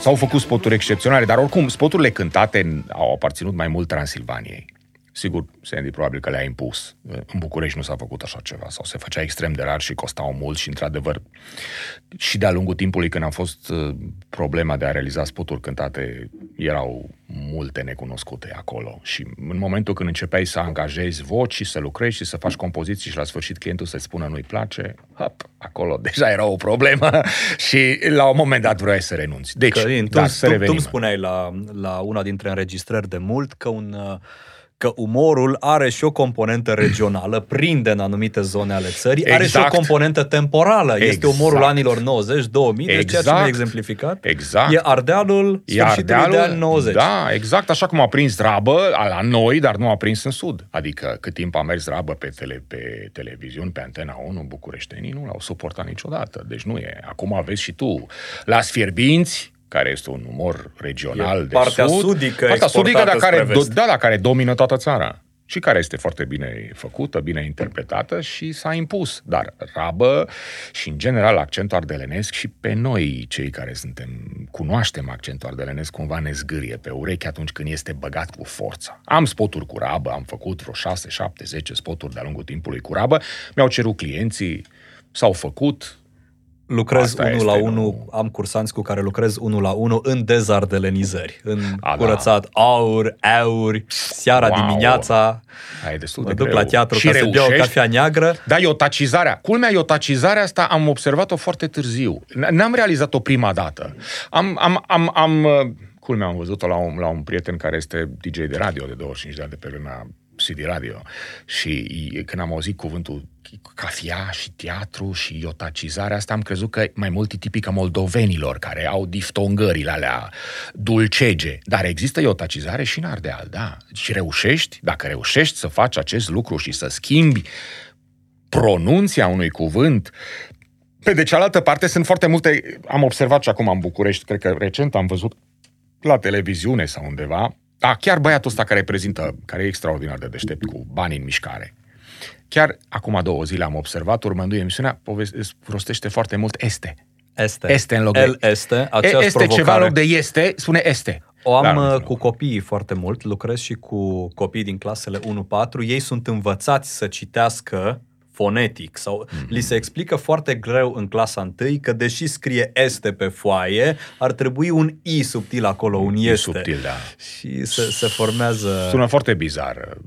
S-au făcut spoturi excepționale, dar oricum, spoturile cântate au aparținut mai mult Transilvaniei. Sigur, Sandy probabil că le-a impus. În București nu s-a făcut așa ceva, sau se făcea extrem de rar și costau mult și, într-adevăr, și de-a lungul timpului când a fost uh, problema de a realiza spoturi cântate, erau multe necunoscute acolo. Și în momentul când începeai să angajezi voci și să lucrezi și să faci compoziții și la sfârșit clientul să-ți spună nu-i place, hop, acolo deja era o problemă și la un moment dat vrei să renunți. Deci, Călin, tu, da, să tu, tu revenim. îmi spuneai la, la una dintre înregistrări de mult că un uh, că umorul are și o componentă regională, prinde în anumite zone ale țării, are și o Exact. componentă temporală. Este Exact. umorul anilor 90-2000, deci ceea ce Exact. mi-ai exemplificat. Exact. E Ardealul E sfârșitului de ani 90. Da, exact așa cum a prins rabă la noi, dar nu a prins în sud. Adică cât timp a mers rabă pe, tele, pe televiziuni, pe Antena 1, bucureștenii nu l-au suportat niciodată. Deci nu e. Acum aveți și tu la Sfierbinți, care este un umor regional E de partea sud. sudică partea sudică, dar exportată care, spre vest. da, da, care domină toată țara și care este foarte bine făcută, bine interpretată și s-a impus. Dar rabă și, în general, accentul ardelenesc și pe noi, cei care suntem, cunoaștem accentul ardelenesc, cumva ne zgârie pe urechi atunci când este băgat cu forța. Am spoturi cu rabă, am făcut vreo 6, 7, 10 spoturi de-a lungul timpului cu rabă, mi-au cerut clienții, s-au făcut, Lucrez Asta unul este, la nu? unul, am cursanți cu care lucrez unul la unul în dezardelenizări, în A, da. curățat aur, aur, seara Wow. dimineața, Aia e destul mă de duc greu. la teatru Și ca să beau o reușești. cafea neagră. Da, iotacizarea. Culmea, iotacizarea asta am observat-o foarte târziu. N- N-am realizat-o prima dată. Am, am, am, am uh, culmea, am văzut-o la un, la un prieten care este DJ de radio de 25 de ani de pe vremea CD Radio. Și i- când am auzit cuvântul cafea și teatru și iotacizarea asta, am crezut că mai mult e tipică moldovenilor care au diftongările alea dulcege. Dar există iotacizare și în Ardeal, da. Și reușești, dacă reușești să faci acest lucru și să schimbi pronunția unui cuvânt. Pe de cealaltă parte sunt foarte multe, am observat și acum în București, cred că recent am văzut la televiziune sau undeva, a, chiar băiatul ăsta care prezintă, care e extraordinar de deștept cu banii în mișcare. Chiar acum două zile am observat, urmându-i emisiunea, poveste, rostește foarte mult este. Este. Este în loc de... El este, E- aceeași este provocare. ceva în loc de este, spune este. O am Dar nu uh, știu. cu copiii foarte mult, lucrez și cu copii din clasele 1-4. Ei sunt învățați să citească fonetic sau Mhm. mm-hmm. li se explică foarte greu în clasa 1 că deși scrie este pe foaie, ar trebui un i subtil acolo, un I este. subtil, da. Și se, se formează... Sună foarte bizar.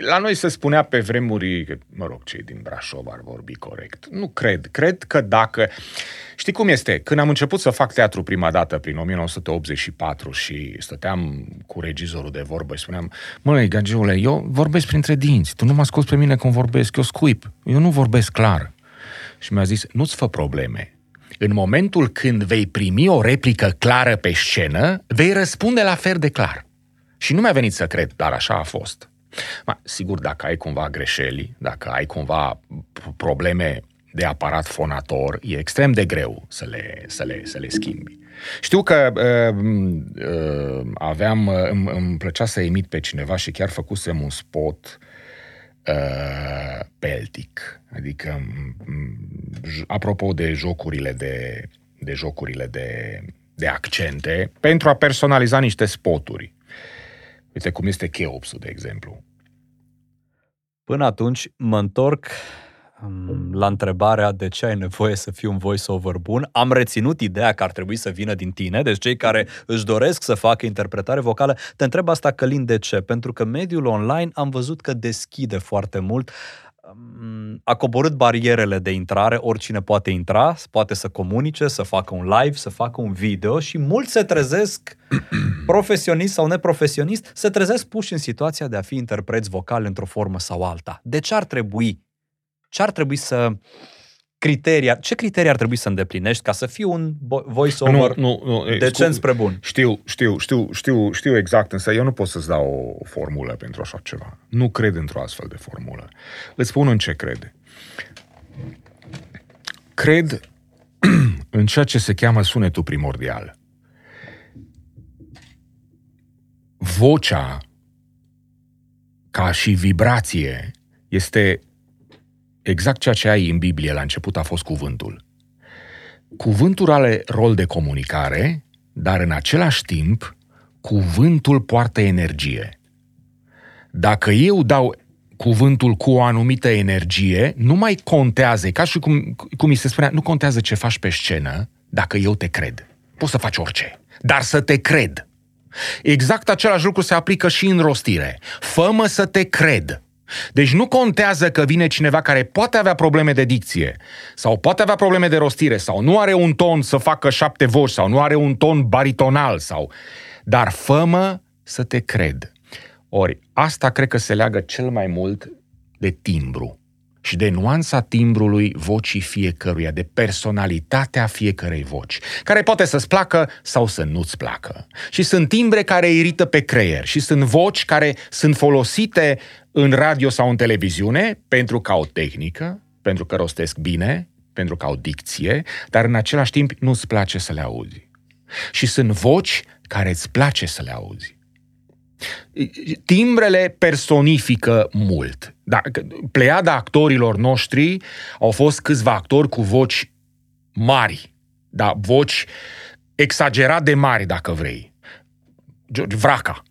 La noi se spunea pe vremuri, că, mă rog, cei din Brașov ar vorbi corect. Nu cred. Cred că dacă... Știi cum este? Când am început să fac teatru prima dată, prin 1984, și stăteam cu regizorul de vorbă și spuneam, măi, gagiule, eu vorbesc printre dinți, tu nu mă asculți pe mine cum vorbesc, eu scuip, eu nu vorbesc clar. Și mi-a zis, nu-ți fă probleme. În momentul când vei primi o replică clară pe scenă, vei răspunde la fel de clar. Și nu mi-a venit să cred, dar așa a fost. Ma, sigur, dacă ai cumva greșeli, dacă ai cumva p- probleme de aparat fonator, e extrem de greu să le, să le, să le schimbi. Știu că uh, uh, aveam, uh, îmi, îmi plăcea să emit pe cineva și chiar făcusem un spot uh, peltic. Adică, m- m- j- apropo de jocurile de, de jocurile de, de accente, pentru a personaliza niște spoturi. Uite cum este Cheopsul, de exemplu. Până atunci mă întorc um, la întrebarea de ce ai nevoie să fii un voice-over bun. Am reținut ideea că ar trebui să vină din tine, deci cei care își doresc să facă interpretare vocală. Te întreb asta, Călin, de ce? Pentru că mediul online am văzut că deschide foarte mult m, a coborât barierele de intrare, oricine poate intra, poate să comunice, să facă un live, să facă un video și mulți se trezesc, profesionist sau neprofesionist, se trezesc puși în situația de a fi interpreți vocali într-o formă sau alta. De ce ar trebui? Ce ar trebui să criterii, ce criterii ar trebui să îndeplinești ca să fii un vo- voice-over Nu, nu, nu, e, decent scu- spre bun? Știu, știu, știu, știu, știu exact, însă eu nu pot să-ți dau o formulă pentru așa ceva. Nu cred într-o astfel de formulă. Îți spun în ce cred. Cred în ceea ce se cheamă sunetul primordial. Vocea, ca și vibrație, este exact ceea ce ai în Biblie la început a fost cuvântul. Cuvântul are rol de comunicare, dar în același timp, cuvântul poartă energie. Dacă eu dau cuvântul cu o anumită energie, nu mai contează, e ca și cum, cum mi se spunea, nu contează ce faci pe scenă, dacă eu te cred. Poți să faci orice, dar să te cred. Exact același lucru se aplică și în rostire. Fă-mă să te cred. Deci nu contează că vine cineva care poate avea probleme de dicție sau poate avea probleme de rostire sau nu are un ton să facă șapte voci sau nu are un ton baritonal sau... Dar fă să te cred. Ori asta cred că se leagă cel mai mult de timbru și de nuanța timbrului vocii fiecăruia, de personalitatea fiecărei voci, care poate să-ți placă sau să nu-ți placă. Și sunt timbre care irită pe creier și sunt voci care sunt folosite în radio sau în televiziune pentru că au tehnică, pentru că rostesc bine, pentru că au dicție, dar în același timp nu-ți place să le auzi. Și sunt voci care îți place să le auzi. Timbrele personifică mult. Da, pleiada actorilor noștri au fost câțiva actori cu voci mari, da, voci exagerat de mari, dacă vrei. George Vraca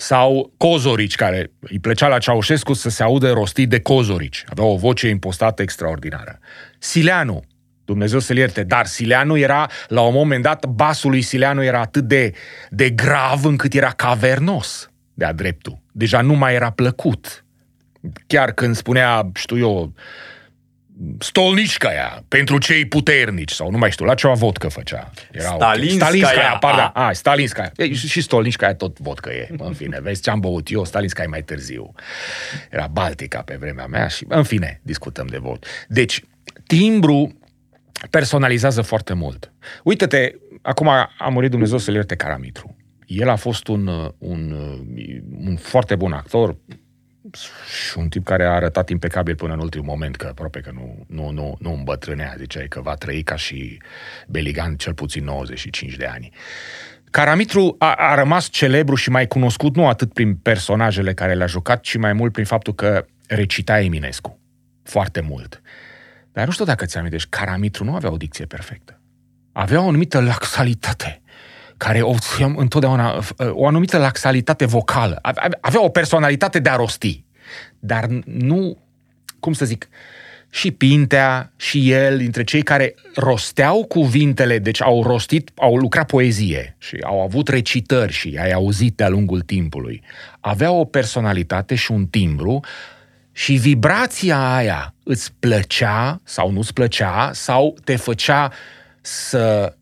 sau Cozorici, care îi plăcea la Ceaușescu să se audă rostit de Cozorici. Avea o voce impostată extraordinară. Sileanu, Dumnezeu să-l ierte, dar Sileanu era, la un moment dat, basul lui Sileanu era atât de, de grav încât era cavernos de-a dreptul. Deja nu mai era plăcut. Chiar când spunea, știu eu, Stolnișcaia, pentru cei puternici, sau nu mai știu, la ce vodcă făcea. Era Stalinskaya. Okay. Stalinskaya, pardon. Ah, Stalinskaya. E, și Stolnișcaia tot vodcă e, în fine. Vezi ce am băut eu, Stalinskaya mai târziu. Era Baltica pe vremea mea și, în fine, discutăm de vot. Deci, timbru personalizează foarte mult. Uită-te, acum a murit Dumnezeu să-l ierte Caramitru. El a fost un, un, un foarte bun actor și un tip care a arătat impecabil până în ultimul moment, că aproape că nu, nu, nu, nu îmbătrânea, ziceai că va trăi ca și Beligan cel puțin 95 de ani. Caramitru a, a rămas celebru și mai cunoscut nu atât prin personajele care le-a jucat, ci mai mult prin faptul că recita Eminescu. Foarte mult. Dar nu știu dacă ți amintești, Caramitru nu avea o dicție perfectă. Avea o anumită laxalitate care o întotdeauna, o anumită laxalitate vocală. Avea o personalitate de a rosti. Dar nu, cum să zic, și Pintea și el, dintre cei care rosteau cuvintele, deci au rostit, au lucrat poezie și au avut recitări și ai auzit de-a lungul timpului. Aveau o personalitate și un timbru și vibrația aia îți plăcea sau nu-ți plăcea sau te făcea să,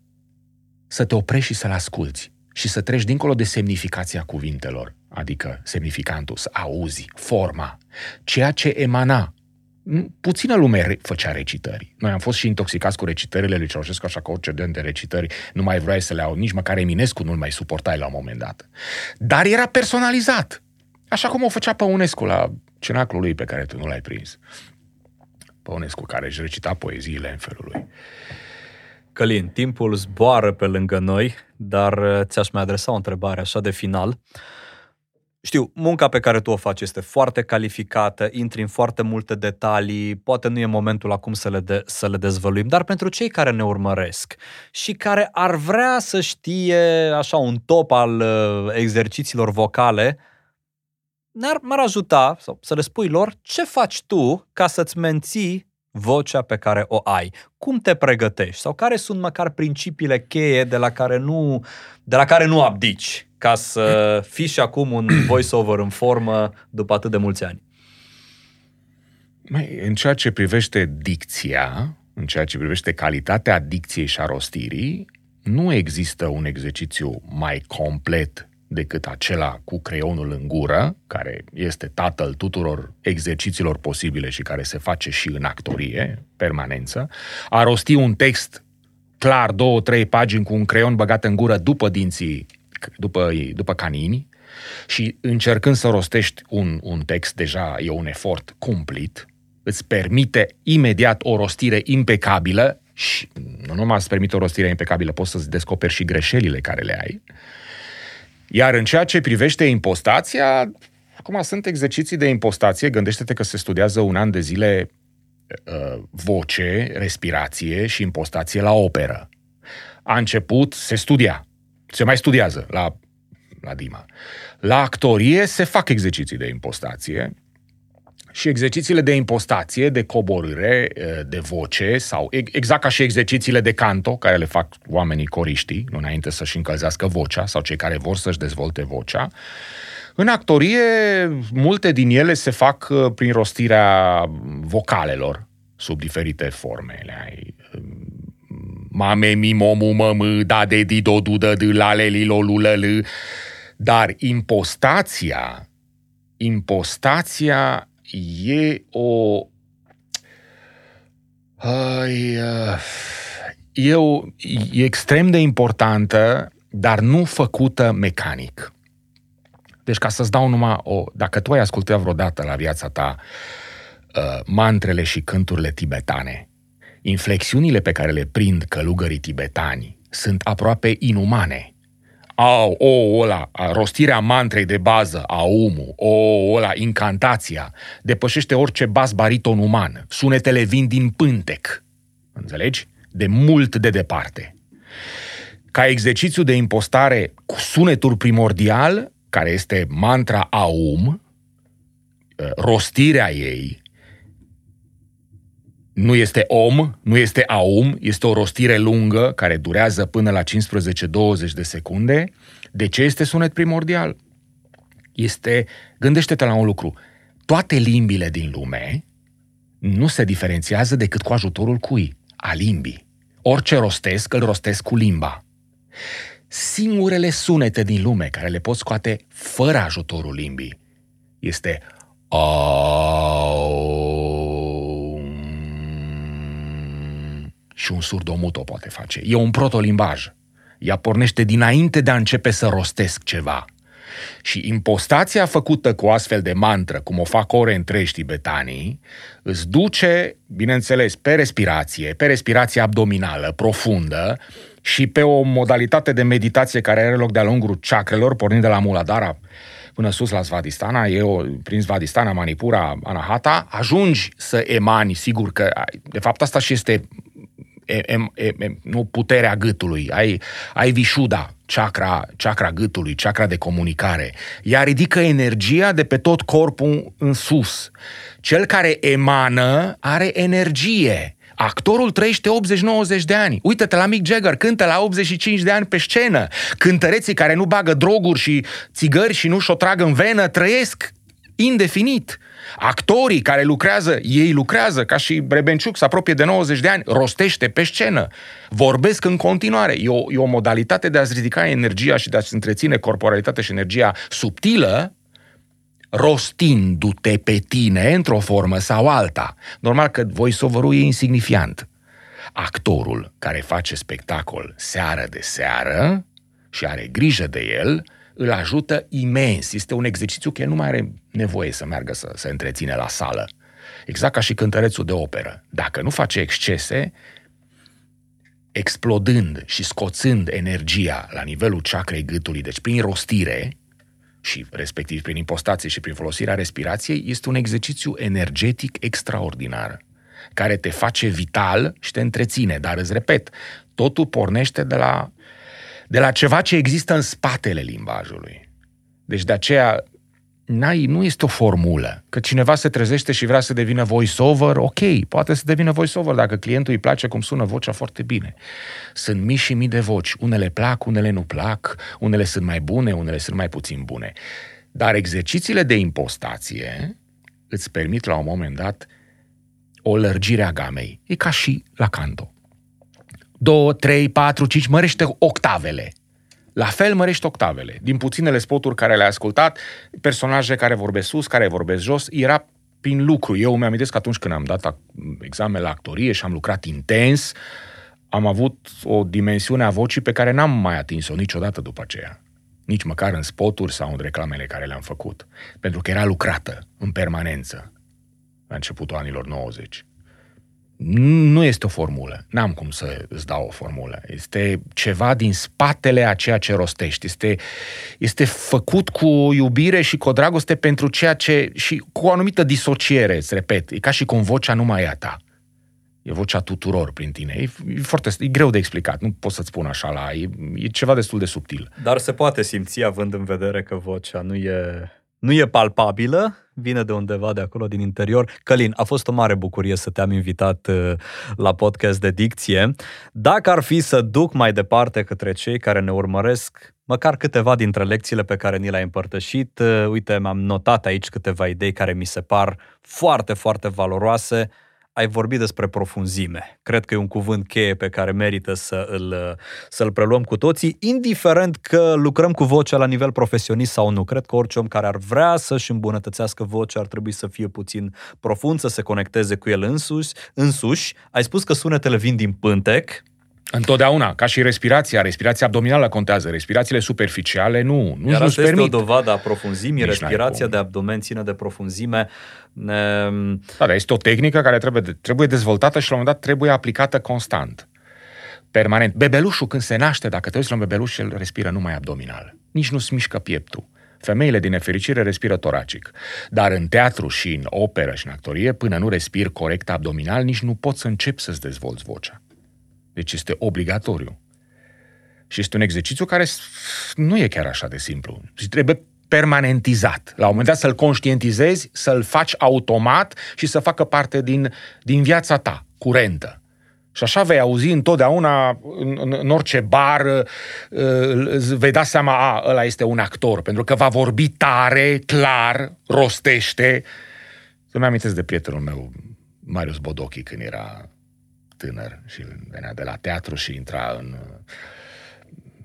să te oprești și să-l asculți și să treci dincolo de semnificația cuvintelor, adică semnificantul, să auzi forma, ceea ce emana. Puțină lume făcea recitări. Noi am fost și intoxicați cu recitările lui Ceaușescu, așa că orice de recitări nu mai vrei să le au, nici măcar Eminescu nu-l mai suportai la un moment dat. Dar era personalizat. Așa cum o făcea Păunescu la cenaclul lui pe care tu nu l-ai prins. Păunescu care își recita poeziile în felul lui. Călin, timpul zboară pe lângă noi, dar ți-aș mai adresa o întrebare așa de final. Știu, munca pe care tu o faci este foarte calificată, intri în foarte multe detalii, poate nu e momentul acum să le, de, să le dezvăluim, dar pentru cei care ne urmăresc și care ar vrea să știe așa un top al uh, exercițiilor vocale, ne-ar, m-ar ajuta sau să le spui lor ce faci tu ca să-ți menții vocea pe care o ai. Cum te pregătești? Sau care sunt măcar principiile cheie de la care nu, de la care nu abdici ca să fii și acum un voiceover în formă după atât de mulți ani? Mai, în ceea ce privește dicția, în ceea ce privește calitatea dicției și a rostirii, nu există un exercițiu mai complet decât acela cu creionul în gură, care este tatăl tuturor exercițiilor posibile și care se face și în actorie, permanență. A rosti un text clar, două, trei pagini cu un creion băgat în gură după dinții, după, după canini și încercând să rostești un, un text, deja e un efort cumplit, îți permite imediat o rostire impecabilă și nu numai îți permite o rostire impecabilă, poți să-ți descoperi și greșelile care le ai. Iar în ceea ce privește impostația, acum sunt exerciții de impostație, gândește-te că se studiază un an de zile uh, voce, respirație și impostație la operă. A început, se studia, se mai studiază la, la Dima. La actorie se fac exerciții de impostație, și exercițiile de impostație, de coborâre, de voce sau exact ca și exercițiile de canto care le fac oamenii coriștii, nu înainte să-și încălzească vocea sau cei care vor să-și dezvolte vocea. În actorie, multe din ele se fac prin rostirea vocalelor sub diferite forme. Le ai mame, mi, momu, mămă, da, de, di, do, du, dă, d, la, le, li, lo, lu, lă, l. Dar impostația, impostația e o... E, o, e extrem de importantă, dar nu făcută mecanic. Deci ca să-ți dau numai o... Dacă tu ai ascultat vreodată la viața ta uh, mantrele și cânturile tibetane, inflexiunile pe care le prind călugării tibetani sunt aproape inumane au, o, ăla, rostirea mantrei de bază, aumu, o, ăla, incantația, depășește orice bas bariton uman. Sunetele vin din pântec. Înțelegi? De mult de departe. Ca exercițiu de impostare cu sunetul primordial, care este mantra aum, rostirea ei, nu este om, nu este aum, este o rostire lungă care durează până la 15-20 de secunde. De ce este sunet primordial? Este, gândește-te la un lucru, toate limbile din lume nu se diferențiază decât cu ajutorul cui? A limbii. Orice rostesc, îl rostesc cu limba. Singurele sunete din lume care le poți scoate fără ajutorul limbii este și un surdomut o poate face. E un protolimbaj. Ea pornește dinainte de a începe să rostesc ceva. Și impostația făcută cu astfel de mantră, cum o fac ore întregi tibetanii, îți duce, bineînțeles, pe respirație, pe respirație abdominală, profundă, și pe o modalitate de meditație care are loc de-a lungul chakrelor, pornind de la Muladhara până sus la Svadistana, eu prin Svadistana, Manipura, Anahata, ajungi să emani, sigur că, de fapt asta și este e, e, e, nu puterea gâtului, ai, ai vișuda, chakra, chakra gâtului, chakra de comunicare. Ea ridică energia de pe tot corpul în sus. Cel care emană are energie. Actorul trăiește 80-90 de ani. Uită-te la Mick Jagger, cântă la 85 de ani pe scenă. Cântăreții care nu bagă droguri și țigări și nu și-o trag în venă trăiesc indefinit. Actorii care lucrează, ei lucrează, ca și Brebenciuc, se apropie de 90 de ani, rostește pe scenă, vorbesc în continuare. E o, e o modalitate de a-ți ridica energia și de a-ți întreține corporalitatea și energia subtilă, rostindu-te pe tine într-o formă sau alta. Normal că voiceover-ul e insignifiant. Actorul care face spectacol seară de seară și are grijă de el, îl ajută imens. Este un exercițiu că el nu mai are nevoie să meargă să se întreține la sală. Exact ca și cântărețul de operă. Dacă nu face excese, explodând și scoțând energia la nivelul ceacrei gâtului, deci prin rostire și respectiv prin impostație și prin folosirea respirației, este un exercițiu energetic extraordinar care te face vital și te întreține. Dar îți repet, totul pornește de la de la ceva ce există în spatele limbajului. Deci de aceea n-ai, nu este o formulă. Că cineva se trezește și vrea să devină voiceover, ok, poate să devină voiceover dacă clientul îi place cum sună vocea foarte bine. Sunt mii și mii de voci. Unele plac, unele nu plac, unele sunt mai bune, unele sunt mai puțin bune. Dar exercițiile de impostație îți permit la un moment dat o lărgire a gamei. E ca și la canto. 2, 3, 4, 5, mărește octavele. La fel mărește octavele. Din puținele spoturi care le-ai ascultat, personaje care vorbesc sus, care vorbesc jos, era prin lucru. Eu mi-am că atunci când am dat examen la actorie și am lucrat intens, am avut o dimensiune a vocii pe care n-am mai atins-o niciodată după aceea. Nici măcar în spoturi sau în reclamele care le-am făcut. Pentru că era lucrată în permanență la începutul anilor 90. Nu este o formulă. N-am cum să îți dau o formulă. Este ceva din spatele a ceea ce rostești. Este, este făcut cu iubire și cu o dragoste pentru ceea ce... și cu o anumită disociere, îți repet. E ca și cum vocea nu mai e a ta. E vocea tuturor prin tine. E, e foarte e greu de explicat. Nu pot să-ți spun așa la... E, e ceva destul de subtil. Dar se poate simți având în vedere că vocea nu e nu e palpabilă, vine de undeva de acolo din interior. Călin, a fost o mare bucurie să te-am invitat uh, la podcast de dicție. Dacă ar fi să duc mai departe către cei care ne urmăresc, măcar câteva dintre lecțiile pe care ni le-ai împărtășit, uh, uite, mi-am notat aici câteva idei care mi se par foarte, foarte valoroase ai vorbit despre profunzime. Cred că e un cuvânt cheie pe care merită să îl, să-l preluăm cu toții, indiferent că lucrăm cu vocea la nivel profesionist sau nu. Cred că orice om care ar vrea să-și îmbunătățească vocea ar trebui să fie puțin profund, să se conecteze cu el însuși. însuși. Ai spus că sunetele vin din pântec, Întotdeauna, ca și respirația, respirația abdominală contează, respirațiile superficiale nu, nu Iar asta este o dovadă a profunzimii, Nici respirația de abdomen ține de profunzime. Ne... Da, dar este o tehnică care trebuie, trebuie dezvoltată și la un moment dat trebuie aplicată constant. Permanent. Bebelușul când se naște, dacă te uiți la un bebeluș, el respiră numai abdominal. Nici nu-ți mișcă pieptul. Femeile, din nefericire, respiră toracic. Dar în teatru și în operă și în actorie, până nu respiri corect abdominal, nici nu poți să începi să-ți dezvolți vocea. Deci este obligatoriu. Și este un exercițiu care nu e chiar așa de simplu. Și trebuie permanentizat. La un moment dat să-l conștientizezi, să-l faci automat și să facă parte din, din viața ta, curentă. Și așa vei auzi întotdeauna, în, în, în orice bar, îți vei da seama, a, ăla este un actor, pentru că va vorbi tare, clar, rostește. Să-mi amintesc de prietenul meu, Marius Bodochi, când era tânăr și venea de la teatru și intra în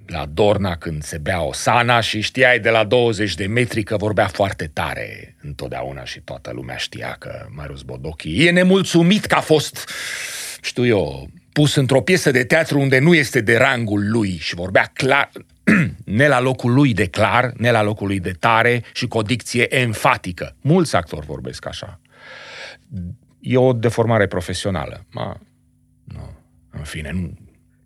la Dorna când se bea o sana și știai de la 20 de metri că vorbea foarte tare întotdeauna și toată lumea știa că Marius Bodochi e nemulțumit că a fost, știu eu, pus într-o piesă de teatru unde nu este de rangul lui și vorbea clar, ne la locul lui de clar, ne la locul lui de tare și cu o dicție enfatică. Mulți actori vorbesc așa. E o deformare profesională. Ma, nu, în fine, nu,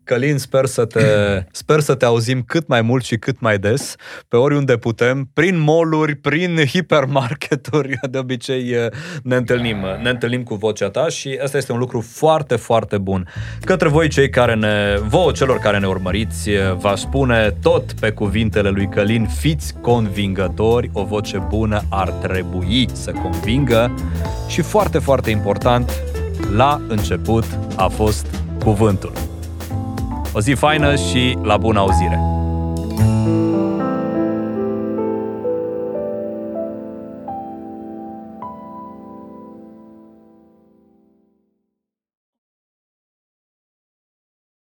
Călin, sper să, te, sper să te auzim cât mai mult și cât mai des, pe oriunde putem, prin moluri, prin hipermarketuri, de obicei eh, ne întâlnim, ne întâlnim cu vocea ta și asta este un lucru foarte, foarte bun. Către voi cei care ne, vouă celor care ne urmăriți, eh, vă spune tot pe cuvintele lui Călin, fiți convingători, o voce bună ar trebui să convingă și foarte, foarte important, la început a fost cuvântul. O zi faină și la bună auzire!